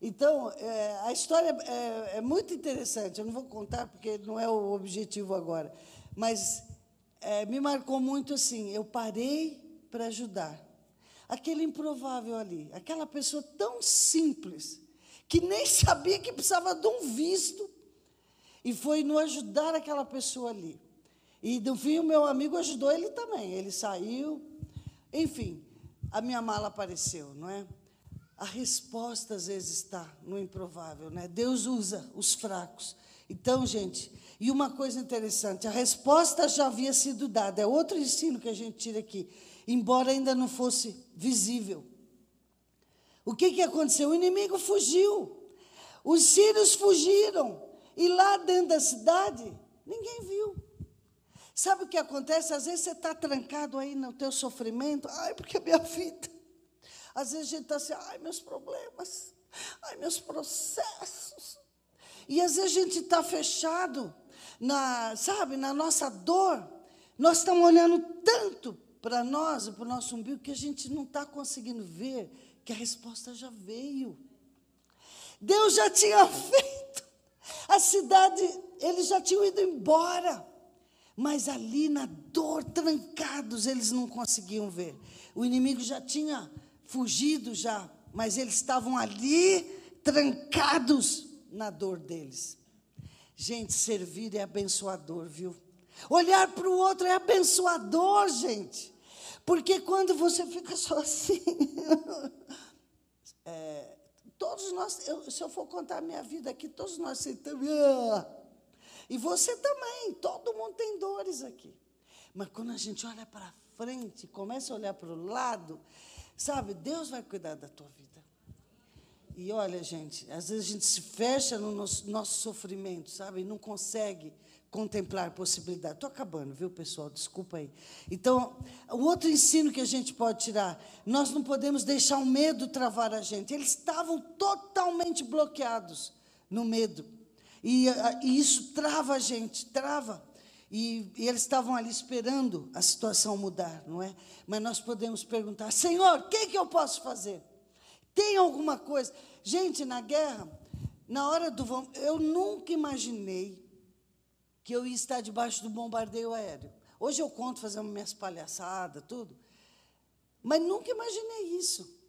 Então, é, a história é, é, muito interessante. Eu não vou contar porque não é o objetivo agora, mas é, me marcou muito assim. Eu parei para ajudar aquele improvável ali, aquela pessoa tão simples que nem sabia que precisava de um visto e foi no ajudar aquela pessoa ali. E no fim o meu amigo ajudou ele também. Ele saiu, enfim, a minha mala apareceu, não é? a resposta às vezes está no improvável, né? Deus usa os fracos. Então, gente, e uma coisa interessante, a resposta já havia sido dada. É outro ensino que a gente tira aqui, embora ainda não fosse visível. O que, que aconteceu? O inimigo fugiu. Os sírios fugiram. E lá dentro da cidade, ninguém viu. Sabe o que acontece? Às vezes você está trancado aí no teu sofrimento. Ai, porque a minha (laughs) vida às vezes a gente está assim, ai, meus problemas, ai, meus processos. E às vezes a gente está fechado, na, sabe, na nossa dor. Nós estamos olhando tanto para nós, para o nosso umbigo, que a gente não está conseguindo ver que a resposta já veio. Deus já tinha (laughs) feito. A cidade, eles já tinham ido embora. Mas ali na dor, trancados, eles não conseguiam ver. O inimigo já tinha fugido já, mas eles estavam ali trancados na dor deles. Gente, servir é abençoador, viu? Olhar para o outro é abençoador, gente. Porque quando você fica (laughs) só é, todos nós, eu, se eu for contar a minha vida aqui, todos nós sentamos. Ah, e você também, todo mundo tem dores aqui. Mas quando a gente olha para frente, começa a olhar para o lado, Sabe, Deus vai cuidar da tua vida. E olha, gente, às vezes a gente se fecha no nosso, nosso sofrimento, sabe? E não consegue contemplar possibilidade. Estou acabando, viu, pessoal? Desculpa aí. Então, o outro ensino que a gente pode tirar, nós não podemos deixar o medo travar a gente. Eles estavam totalmente bloqueados no medo. E, e isso trava a gente, trava. E, e, eles estavam ali esperando a situação mudar, não é? Mas nós podemos perguntar: Senhor, o que, que eu posso fazer? Tem alguma coisa? Gente, na guerra, na hora do eu nunca imaginei que eu ia estar debaixo do bombardeio aéreo. Hoje eu conto fazendo minhas palhaçadas, tudo. Mas nunca imaginei isso.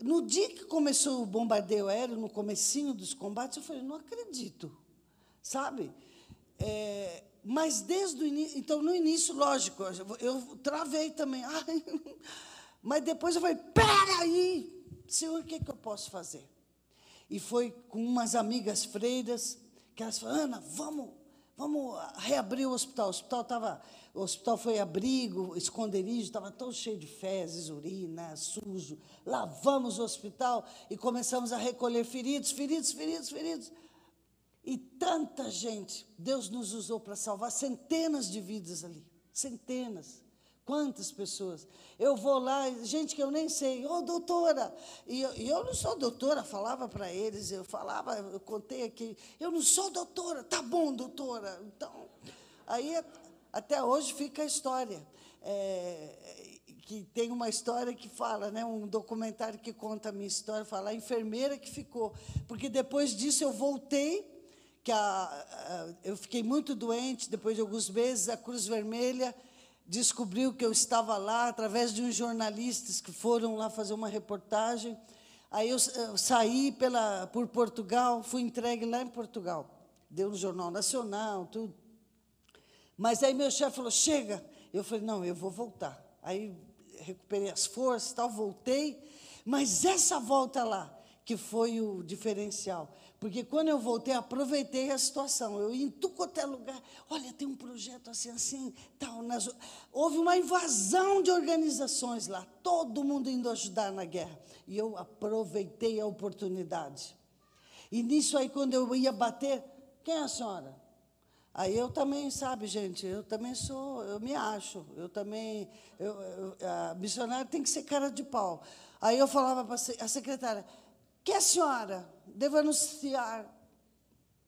No dia que começou o bombardeio aéreo, no comecinho dos combates, eu falei, não acredito. Sabe? É, mas desde o início, então no início, lógico, eu travei também. (laughs) Ai, mas depois eu falei, peraí, Senhor, o que, é que eu posso fazer? E foi com umas amigas freiras, que elas falaram, Ana, vamos, vamos reabrir o hospital. O hospital estava, o hospital foi abrigo, esconderijo, estava todo cheio de fezes, urina, sujo. Lavamos o hospital e começamos a recolher feridos, feridos, feridos, feridos. E tanta gente, Deus nos usou para salvar centenas de vidas ali. Centenas. Quantas pessoas? Eu vou lá, gente que eu nem sei, ô oh, doutora, e eu, e eu, não sou doutora, falava para eles, eu falava, eu contei aqui, eu não sou doutora, tá bom, doutora. Então, aí até hoje fica a história. É, que tem uma história que fala, né, um documentário que conta a minha história, fala a enfermeira que ficou, porque depois disso eu voltei, que a, a, eu fiquei muito doente, depois de alguns meses a Cruz Vermelha descobriu que eu estava lá através de uns jornalistas que foram lá fazer uma reportagem. Aí eu, eu saí pela, por Portugal, fui entregue lá em Portugal. Deu no Jornal Nacional, tudo. Mas aí meu chefe falou: chega. Eu falei: não, eu vou voltar. Aí recuperei as forças, tal, voltei. Mas essa volta lá, que foi o diferencial. Porque quando eu voltei, aproveitei a situação. Eu ia em tudo quanto é lugar. Olha, tem um projeto assim, assim, tal. Nas... Houve uma invasão de organizações lá, todo mundo indo ajudar na guerra. E eu aproveitei a oportunidade. E nisso aí, quando eu ia bater, quem é a senhora? Aí eu também, sabe, gente, eu também sou, eu me acho, eu também, eu, eu, a missionária tem que ser cara de pau. Aí eu falava para a secretária, que a senhora devo anunciar,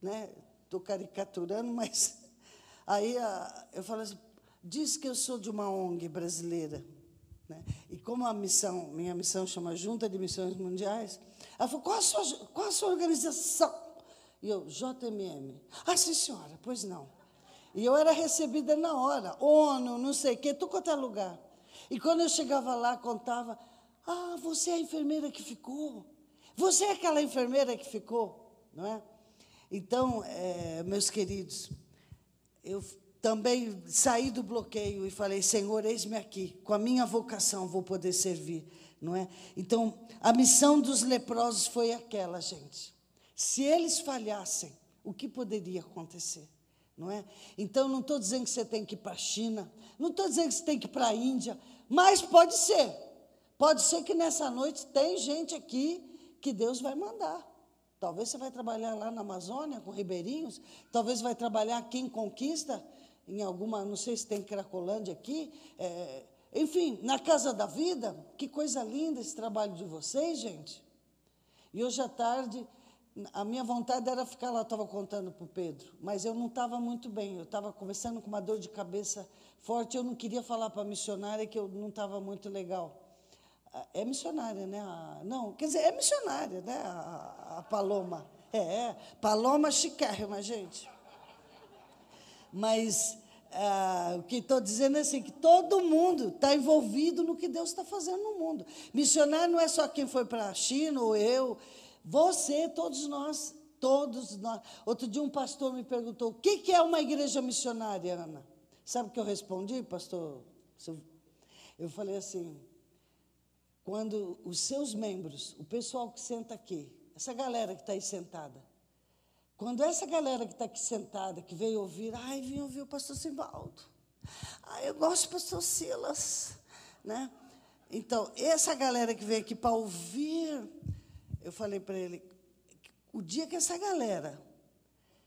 né? Estou caricaturando, (laughs) mas aí a, eu falo assim, diz que eu sou de uma ONG brasileira, né? E como a missão, minha missão chama Junta de Missões Mundiais, ela falou, qual a sua, qual a sua organização? E eu, JMM. Ah, sim, senhora, pois não. E eu era recebida na hora, ONU, não sei o quê, tudo quanto é lugar. E quando eu chegava lá, contava, ah, você é a enfermeira que ficou. Você é aquela enfermeira que ficou, não é? Então, é, meus queridos, eu também saí do bloqueio e falei: Senhor, eis-me aqui, com a minha vocação vou poder servir, não é? Então, a missão dos leprosos foi aquela, gente. Se eles falhassem, o que poderia acontecer? Não é? Então, não estou dizendo que você tem que ir para a China, não estou dizendo que você tem que ir para a Índia, mas pode ser. Pode ser que nessa noite tem gente aqui que Deus vai mandar. Talvez você vai trabalhar lá na Amazônia com ribeirinhos, talvez vai trabalhar aqui em Conquista, em alguma, não sei se tem Cracolândia aqui, é, enfim, na Casa da Vida. Que coisa linda esse trabalho de vocês, gente. E hoje à tarde, a minha vontade era ficar lá, estava contando para o Pedro, mas eu não estava muito bem, eu estava conversando com uma dor de cabeça forte, eu não queria falar para a missionária que eu não estava muito legal é missionária, né? Não, quer dizer, é missionária, né? A, a Paloma. É, é, Paloma chiquérrima, gente. Mas ah, o que estou dizendo é assim, que todo mundo está envolvido no que Deus está fazendo no mundo. Missionário não é só quem foi para a China ou eu, você, todos nós, todos nós. Outro dia um pastor me perguntou, o que, é uma igreja missionária, Ana? Sabe o que eu respondi, pastor? Eu falei assim, quando os seus membros, o pessoal que senta aqui, essa galera que está aí sentada, quando essa galera que está aqui sentada, que veio ouvir, ai, vim ouvir o pastor Simbaldo, ai, eu gosto do pastor Silas, né? Então, essa galera que veio aqui para ouvir, eu falei para ele, o dia que essa galera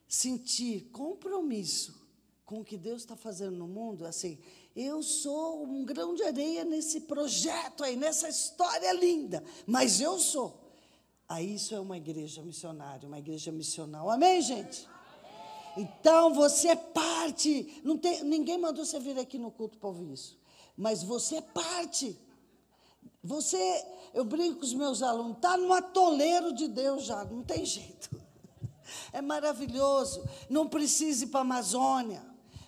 sentir compromisso com o que Deus está fazendo no mundo, assim, eu sou um grão de areia nesse projeto aí, nessa história linda, mas eu sou. Aí isso é uma igreja missionária, uma igreja missional. Amém, gente? Então você é parte. Não tem, ninguém mandou você vir aqui no culto para ouvir isso. Mas você é parte. Você, eu brinco com os meus alunos, está no atoleiro de Deus já, não tem jeito. (laughs) É maravilhoso. Não precisa ir para a Amazônia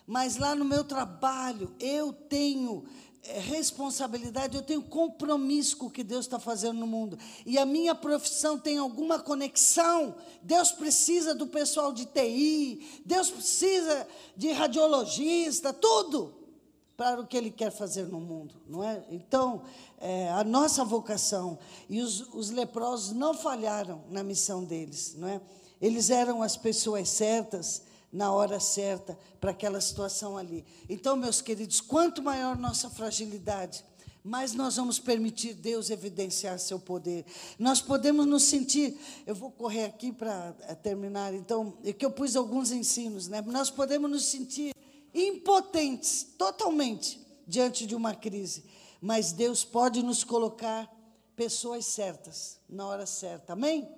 mas lá no meu trabalho eu tenho é, responsabilidade, eu tenho compromisso com o que Deus está fazendo no mundo. E a minha profissão tem alguma conexão. Deus precisa do pessoal de TI, Deus precisa de radiologista, tudo para o que Ele quer fazer no mundo, não é? Então, é, a nossa vocação e os, os leprosos não falharam na missão deles, não é? Eles eram as pessoas certas na hora certa para aquela situação ali. Então, meus queridos, quanto maior nossa fragilidade, mais nós vamos permitir Deus evidenciar seu poder. Nós podemos nos sentir, eu vou correr aqui para terminar, então, é que eu pus alguns ensinos, né? Nós podemos nos sentir impotentes totalmente diante de uma crise, mas Deus pode nos colocar pessoas certas na hora certa. Amém?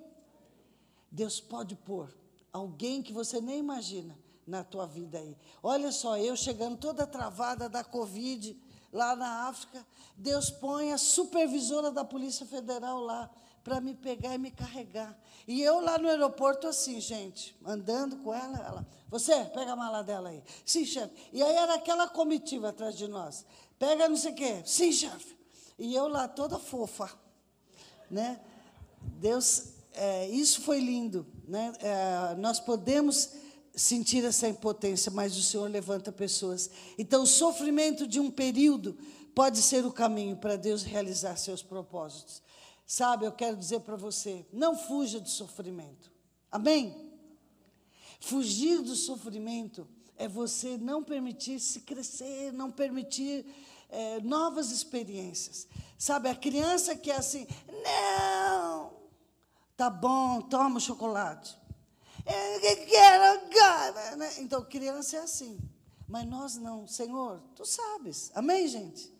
Deus pode pôr alguém que você nem imagina na tua vida aí. Olha só, eu chegando toda travada da Covid, lá na África, Deus põe a supervisora da Polícia Federal lá para me pegar e me carregar. E eu lá no aeroporto, assim, gente, andando com ela, ela, você, pega a mala dela aí. Sim, chefe. E aí era aquela comitiva atrás de nós. Pega não sei o quê. Sim, chefe. E eu lá toda fofa. Né? Deus, é, isso foi lindo. Né? É, nós podemos sentir essa impotência, mas o Senhor levanta pessoas. Então, o sofrimento de um período pode ser o caminho para Deus realizar seus propósitos. Sabe, eu quero dizer para você: não fuja do sofrimento. Amém? Fugir do sofrimento é você não permitir se crescer, não permitir é, novas experiências. Sabe, a criança que é assim, não, tá bom, toma o chocolate. Eu quero agora. Né? Então, criança é assim. Mas nós não. Senhor, tu sabes. Amém, gente?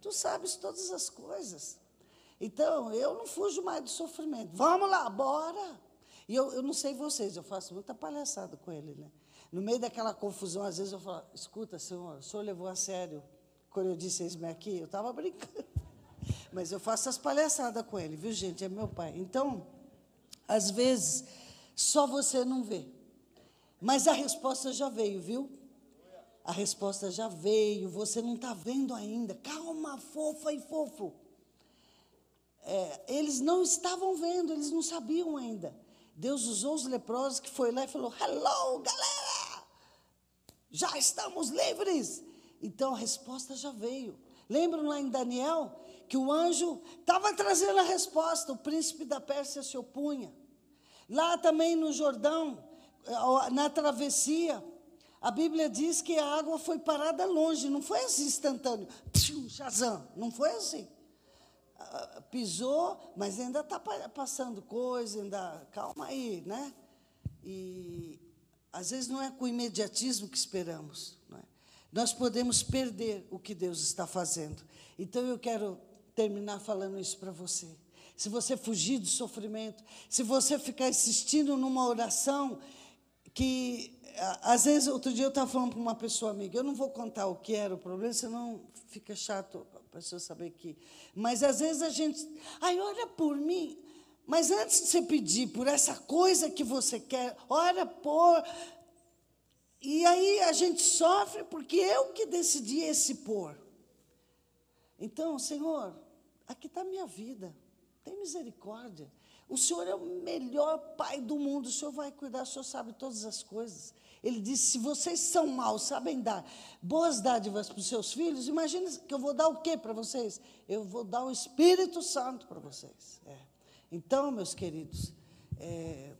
Tu sabes todas as coisas. Então, eu não fujo mais do sofrimento. Vamos lá, bora. E eu, eu não sei vocês, eu faço muita palhaçada com ele, né? No meio daquela confusão, às vezes eu falo, escuta, senhor, o senhor levou a sério quando eu disse eis-me aqui? Eu estava brincando. (laughs) Mas eu faço as palhaçadas com ele, viu, gente? É meu pai. Então, às vezes, só você não vê. Mas a resposta já veio, viu? A resposta já veio, você não está vendo ainda. Calma, fofa e fofo é, eles não estavam vendo, eles não sabiam ainda. Deus usou os leprosos que foi lá e falou: Hello, galera! Já estamos livres. Então a resposta já veio. Lembram lá em Daniel que o anjo estava trazendo a resposta, o príncipe da Pérsia se opunha. Lá também no Jordão, eh, na travessia, a Bíblia diz que a água foi parada longe, não foi assim instantâneo. Shazam, não foi assim pisou, mas ainda está passando coisa, ainda. Calma aí, né? E às vezes não é com o imediatismo que esperamos. É? Nós podemos perder o que Deus está fazendo. Então eu quero terminar falando isso para você. Se você fugir do sofrimento, se você ficar insistindo numa oração que às vezes, outro dia eu estava falando para uma pessoa amiga, eu não vou contar o que era o problema, senão fica chato a pessoa saber que. Mas às vezes a gente. Ai, ora por mim. Mas antes de você pedir por essa coisa que você quer, ora por. E aí a gente sofre porque eu que decidi esse por. Então, Senhor, aqui está a minha vida. Tem misericórdia. O Senhor é o melhor pai do mundo. O Senhor vai cuidar, o Senhor sabe todas as coisas. Ele disse: se vocês são maus, sabem dar boas dádivas para os seus filhos, imagina que eu vou dar o quê para vocês? Eu vou dar o Espírito Santo para vocês. É. Então, meus queridos, é,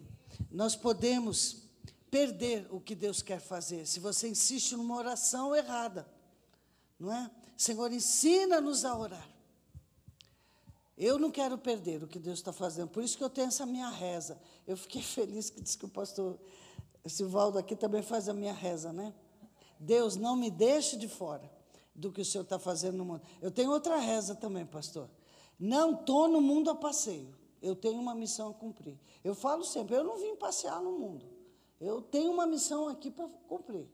nós podemos perder o que Deus quer fazer se você insiste numa oração errada, não é? Senhor, ensina-nos a orar. Eu não quero perder o que Deus está fazendo, por isso que eu tenho essa minha reza. Eu fiquei (laughs) feliz que disse que o pastor Silvaldo aqui também faz a minha reza, né? Deus, não me deixe de fora do que o Senhor está fazendo no mundo. Eu tenho outra reza também, pastor. Não estou no mundo a passeio. Eu tenho uma missão a cumprir. Eu falo sempre, eu não vim passear no mundo. Eu tenho uma missão aqui para cumprir.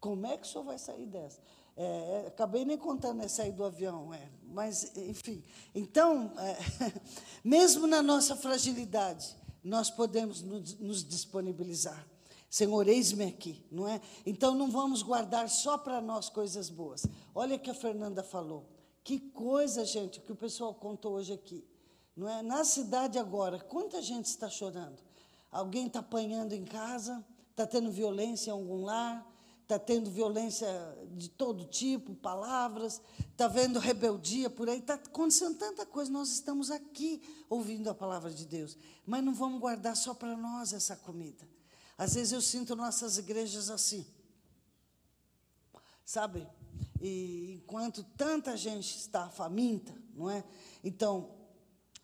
Como é que o senhor vai sair dessa? É, é, acabei nem contando é sair do avião, é, mas, enfim. Então, é, (laughs) mesmo na nossa fragilidade, nós podemos nos, disponibilizar. Senhor, eis-me aqui, não é? Então não vamos guardar só para nós coisas boas. Olha o que a Fernanda falou. Que coisa, gente, que o pessoal contou hoje aqui. Não é? Na cidade agora, quanta gente está chorando? Alguém está apanhando em casa, está tendo violência em algum lar, está tendo violência de todo tipo, palavras, está vendo rebeldia por aí, está acontecendo tanta coisa. Nós estamos aqui ouvindo a palavra de Deus, mas não vamos guardar só para nós essa comida. Às vezes eu sinto nossas igrejas assim, sabe? E enquanto tanta gente está faminta, não é? Então,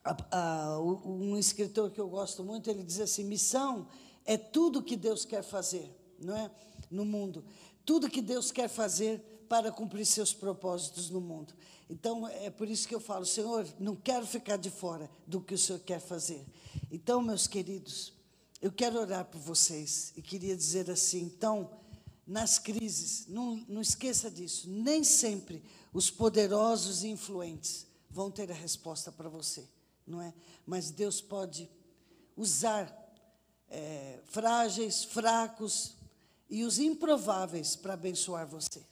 a, a, um escritor que eu gosto muito, ele diz assim: missão é tudo que Deus quer fazer, não é? No mundo. Tudo que Deus quer fazer para cumprir seus propósitos no mundo. Então, é por isso que eu falo, Senhor, não quero ficar de fora do que o Senhor quer fazer. Então, meus queridos, eu quero orar por vocês e queria dizer assim: então, nas crises. Não, não esqueça disso. Nem sempre os poderosos e influentes vão ter a resposta para você, não é? Mas Deus pode usar é, frágeis, fracos e os improváveis para abençoar você.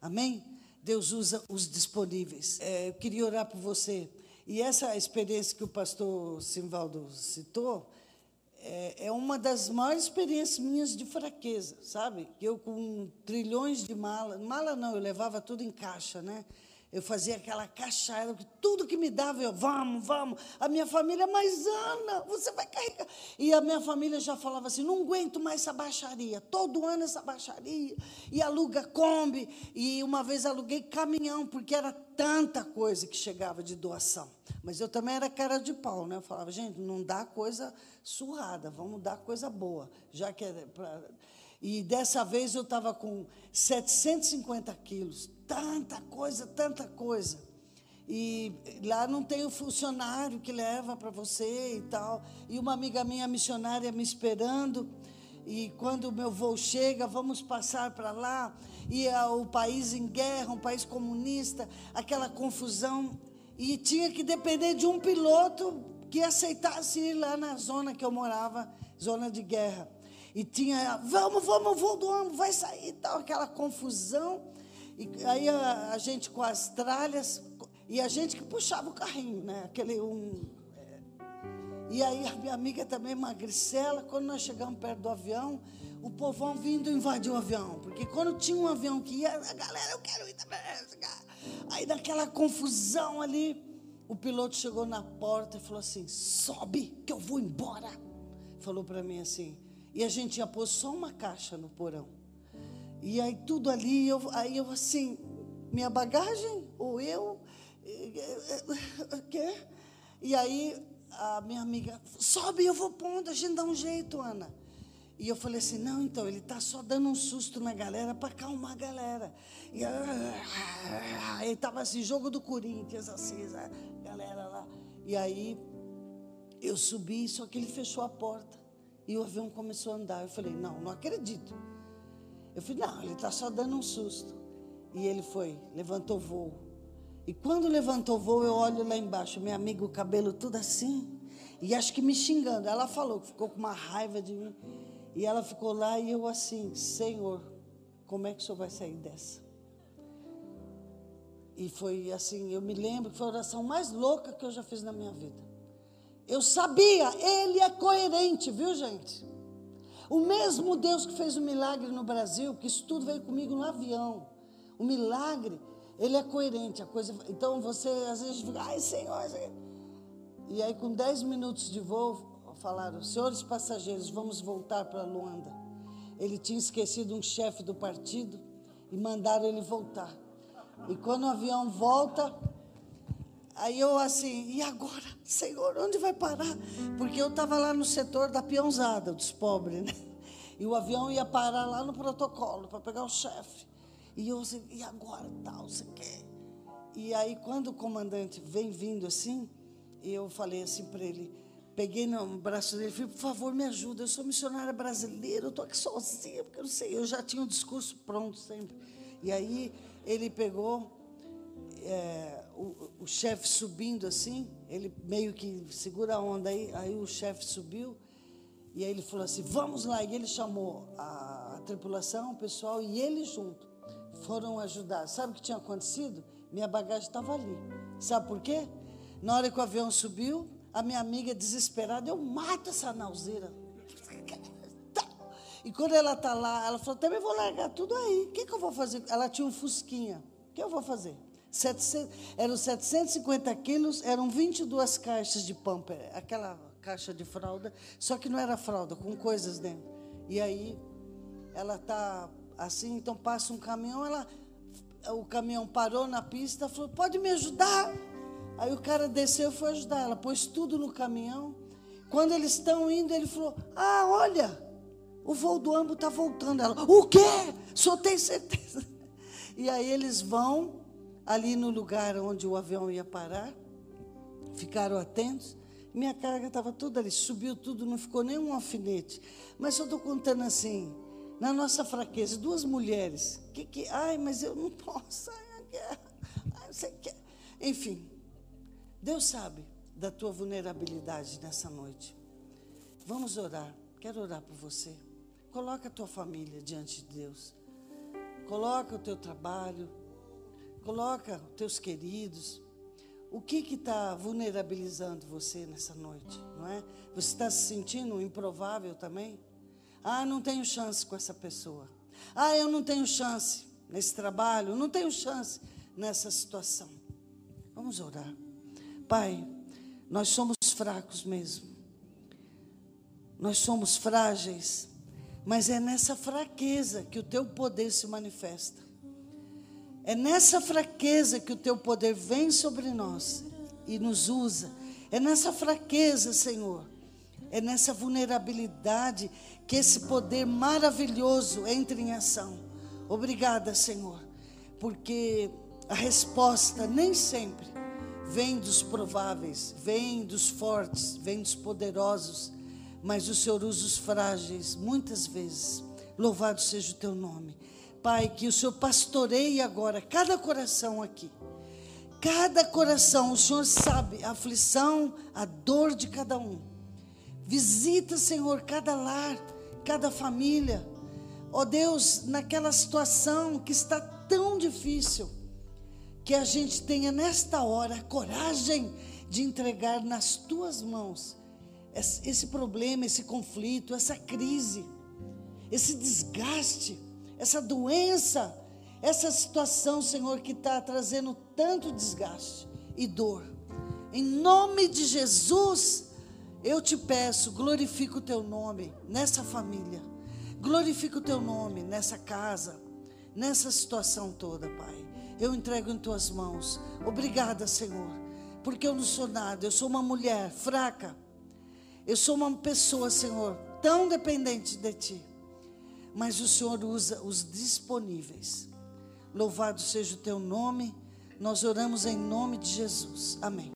Amém? Deus usa os disponíveis. É, eu queria orar por você. E essa experiência que o pastor Simvaldo citou, é, é, uma das maiores experiências minhas de fraqueza, sabe? Eu com trilhões de malas, mala não, eu levava tudo em caixa, né? Eu fazia aquela caixada, tudo que me dava, eu, vamos, vamos. A minha família, mas Ana, você vai carregar. E a minha família já falava assim: não aguento mais essa baixaria, todo ano essa baixaria. E aluga Kombi. E uma vez aluguei caminhão, porque era tanta coisa que chegava de doação. Mas eu também era cara de pau, né? Eu falava, gente, não dá coisa surrada, vamos dar coisa boa, já que é pra... E dessa vez eu estava com 750 quilos, tanta coisa, tanta coisa. E lá não tem o funcionário que leva para você e tal. E uma amiga minha missionária me esperando. E quando o meu voo chega, vamos passar para lá. E é o país em guerra, um país comunista, aquela confusão. E tinha que depender de um piloto que aceitasse ir lá na zona que eu morava, zona de guerra. E tinha, vamos, vamos, voo do ano, vai sair e tal, aquela confusão. E aí a, a, gente com as tralhas, e a gente que puxava o carrinho, né? Aquele um. É. E aí a minha amiga também, Magricela, quando nós chegamos perto do avião, o povão vindo invadir o avião. Porque quando tinha um avião que ia, a galera, eu quero ir também. Aí naquela confusão ali, o piloto chegou na porta e falou assim: sobe, que eu vou embora. Falou para mim assim. E a gente ia pôr só uma caixa no porão. E aí tudo ali, eu, aí eu assim, minha bagagem, ou eu, (laughs) quê? E aí a minha amiga, sobe, eu vou pondo, a gente dá um jeito, Ana. E eu falei assim, não, então, ele está só dando um susto na galera para acalmar a galera. E ah, ele estava assim, jogo do Corinthians, assim, a galera lá. E aí eu subi, só que ele fechou a porta. E o avião começou a andar. Eu falei, não, não acredito. Eu falei, não, ele está só dando um susto. E ele foi, levantou voo. E quando levantou voo, eu olho lá embaixo, minha amiga, o cabelo tudo assim. E acho que me xingando. Ela falou que ficou com uma raiva de mim. E ela ficou lá e eu assim, Senhor, como é que o senhor vai sair dessa? E foi assim, eu me lembro que foi a oração mais louca que eu já fiz na minha vida. Eu sabia, ele é coerente, viu, gente? O mesmo Deus que fez o milagre no Brasil, que isso tudo veio comigo no avião. O milagre, ele é coerente. A coisa, então você às vezes fica, ai Senhor. E aí, com 10 minutos de voo, falaram: senhores passageiros, vamos voltar para Luanda. Ele tinha esquecido um chefe do partido e mandaram ele voltar. E quando o avião volta, Aí eu assim, e agora, Senhor, onde vai parar? Porque eu estava lá no setor da peãozada, dos pobres, né? E o avião ia parar lá no protocolo para pegar o chefe. E eu assim, e agora, tal, você quer? E aí, quando o comandante vem vindo assim, eu falei assim para ele, peguei no braço dele falei, por favor, me ajuda, eu sou missionária brasileira, eu estou aqui sozinha, porque eu não sei, eu já tinha um discurso pronto sempre. E aí, ele pegou... É, o, o chefe subindo assim, ele meio que segura a onda aí, aí o chefe subiu e aí ele falou assim: vamos lá. E ele chamou a, a tripulação, o pessoal e ele junto foram ajudar. Sabe o que tinha acontecido? Minha bagagem estava ali. Sabe por quê? Na hora que o avião subiu, a minha amiga desesperada, eu mato essa nauseira. E quando ela está lá, ela falou, também vou largar tudo aí. O que, que eu vou fazer? Ela tinha um fusquinha. O que eu vou fazer? 700, eram 750 quilos, eram 22 caixas de pamper, aquela caixa de fralda, só que não era fralda, com coisas dentro. E aí ela tá assim, então passa um caminhão, ela o caminhão parou na pista, falou: "Pode me ajudar?" Aí o cara desceu e foi ajudar, ela pôs tudo no caminhão. Quando eles estão indo, ele falou: "Ah, olha, o voo do Ambo está voltando." Ela: "O quê? Só tem certeza?" (laughs) E aí eles vão ali no lugar onde o avião ia parar, ficaram atentos. Minha carga estava toda ali, subiu tudo, não ficou nem um alfinete. Mas eu estou contando assim, na nossa fraqueza, duas mulheres, que que, ai, mas eu não posso, ai, ai, você quer. Enfim, Deus sabe da tua vulnerabilidade nessa noite. Vamos orar. Quero orar por você. Coloca a tua família diante de Deus. Coloca o teu trabalho. Coloca os teus queridos. O que está vulnerabilizando você nessa noite, não é? Você está se sentindo improvável também? Ah, não tenho chance com essa pessoa. Ah, eu não tenho chance nesse trabalho, não tenho chance nessa situação. Vamos orar. Pai, nós somos fracos mesmo. Nós somos frágeis, mas é nessa fraqueza que o teu poder se manifesta. É nessa fraqueza que o teu poder vem sobre nós e nos usa. É nessa fraqueza, Senhor. É nessa vulnerabilidade que esse poder maravilhoso entra em ação. Obrigada, Senhor, porque a resposta nem sempre vem dos prováveis, vem dos fortes, vem dos poderosos, mas o Senhor usa os frágeis muitas vezes. Louvado seja o teu nome. Pai, que o Senhor pastoreie agora cada coração aqui. Cada coração, o Senhor sabe a aflição, a dor de cada um. Visita, Senhor, cada lar, cada família. Ó oh Deus, naquela situação que está tão difícil, que a gente tenha nesta hora coragem de entregar nas tuas mãos esse problema, esse conflito, essa crise, esse desgaste, essa doença, essa situação, Senhor, que está trazendo tanto desgaste e dor. Em nome de Jesus, eu te peço, glorifica o teu nome nessa família, glorifica o teu nome nessa casa, nessa situação toda, Pai. Eu entrego em tuas mãos. Obrigada, Senhor, porque eu não sou nada, eu sou uma mulher fraca eu sou uma pessoa, Senhor, tão dependente de Ti. Mas o Senhor usa os disponíveis. Louvado seja o Teu nome. Nós oramos em nome de Jesus. Amém.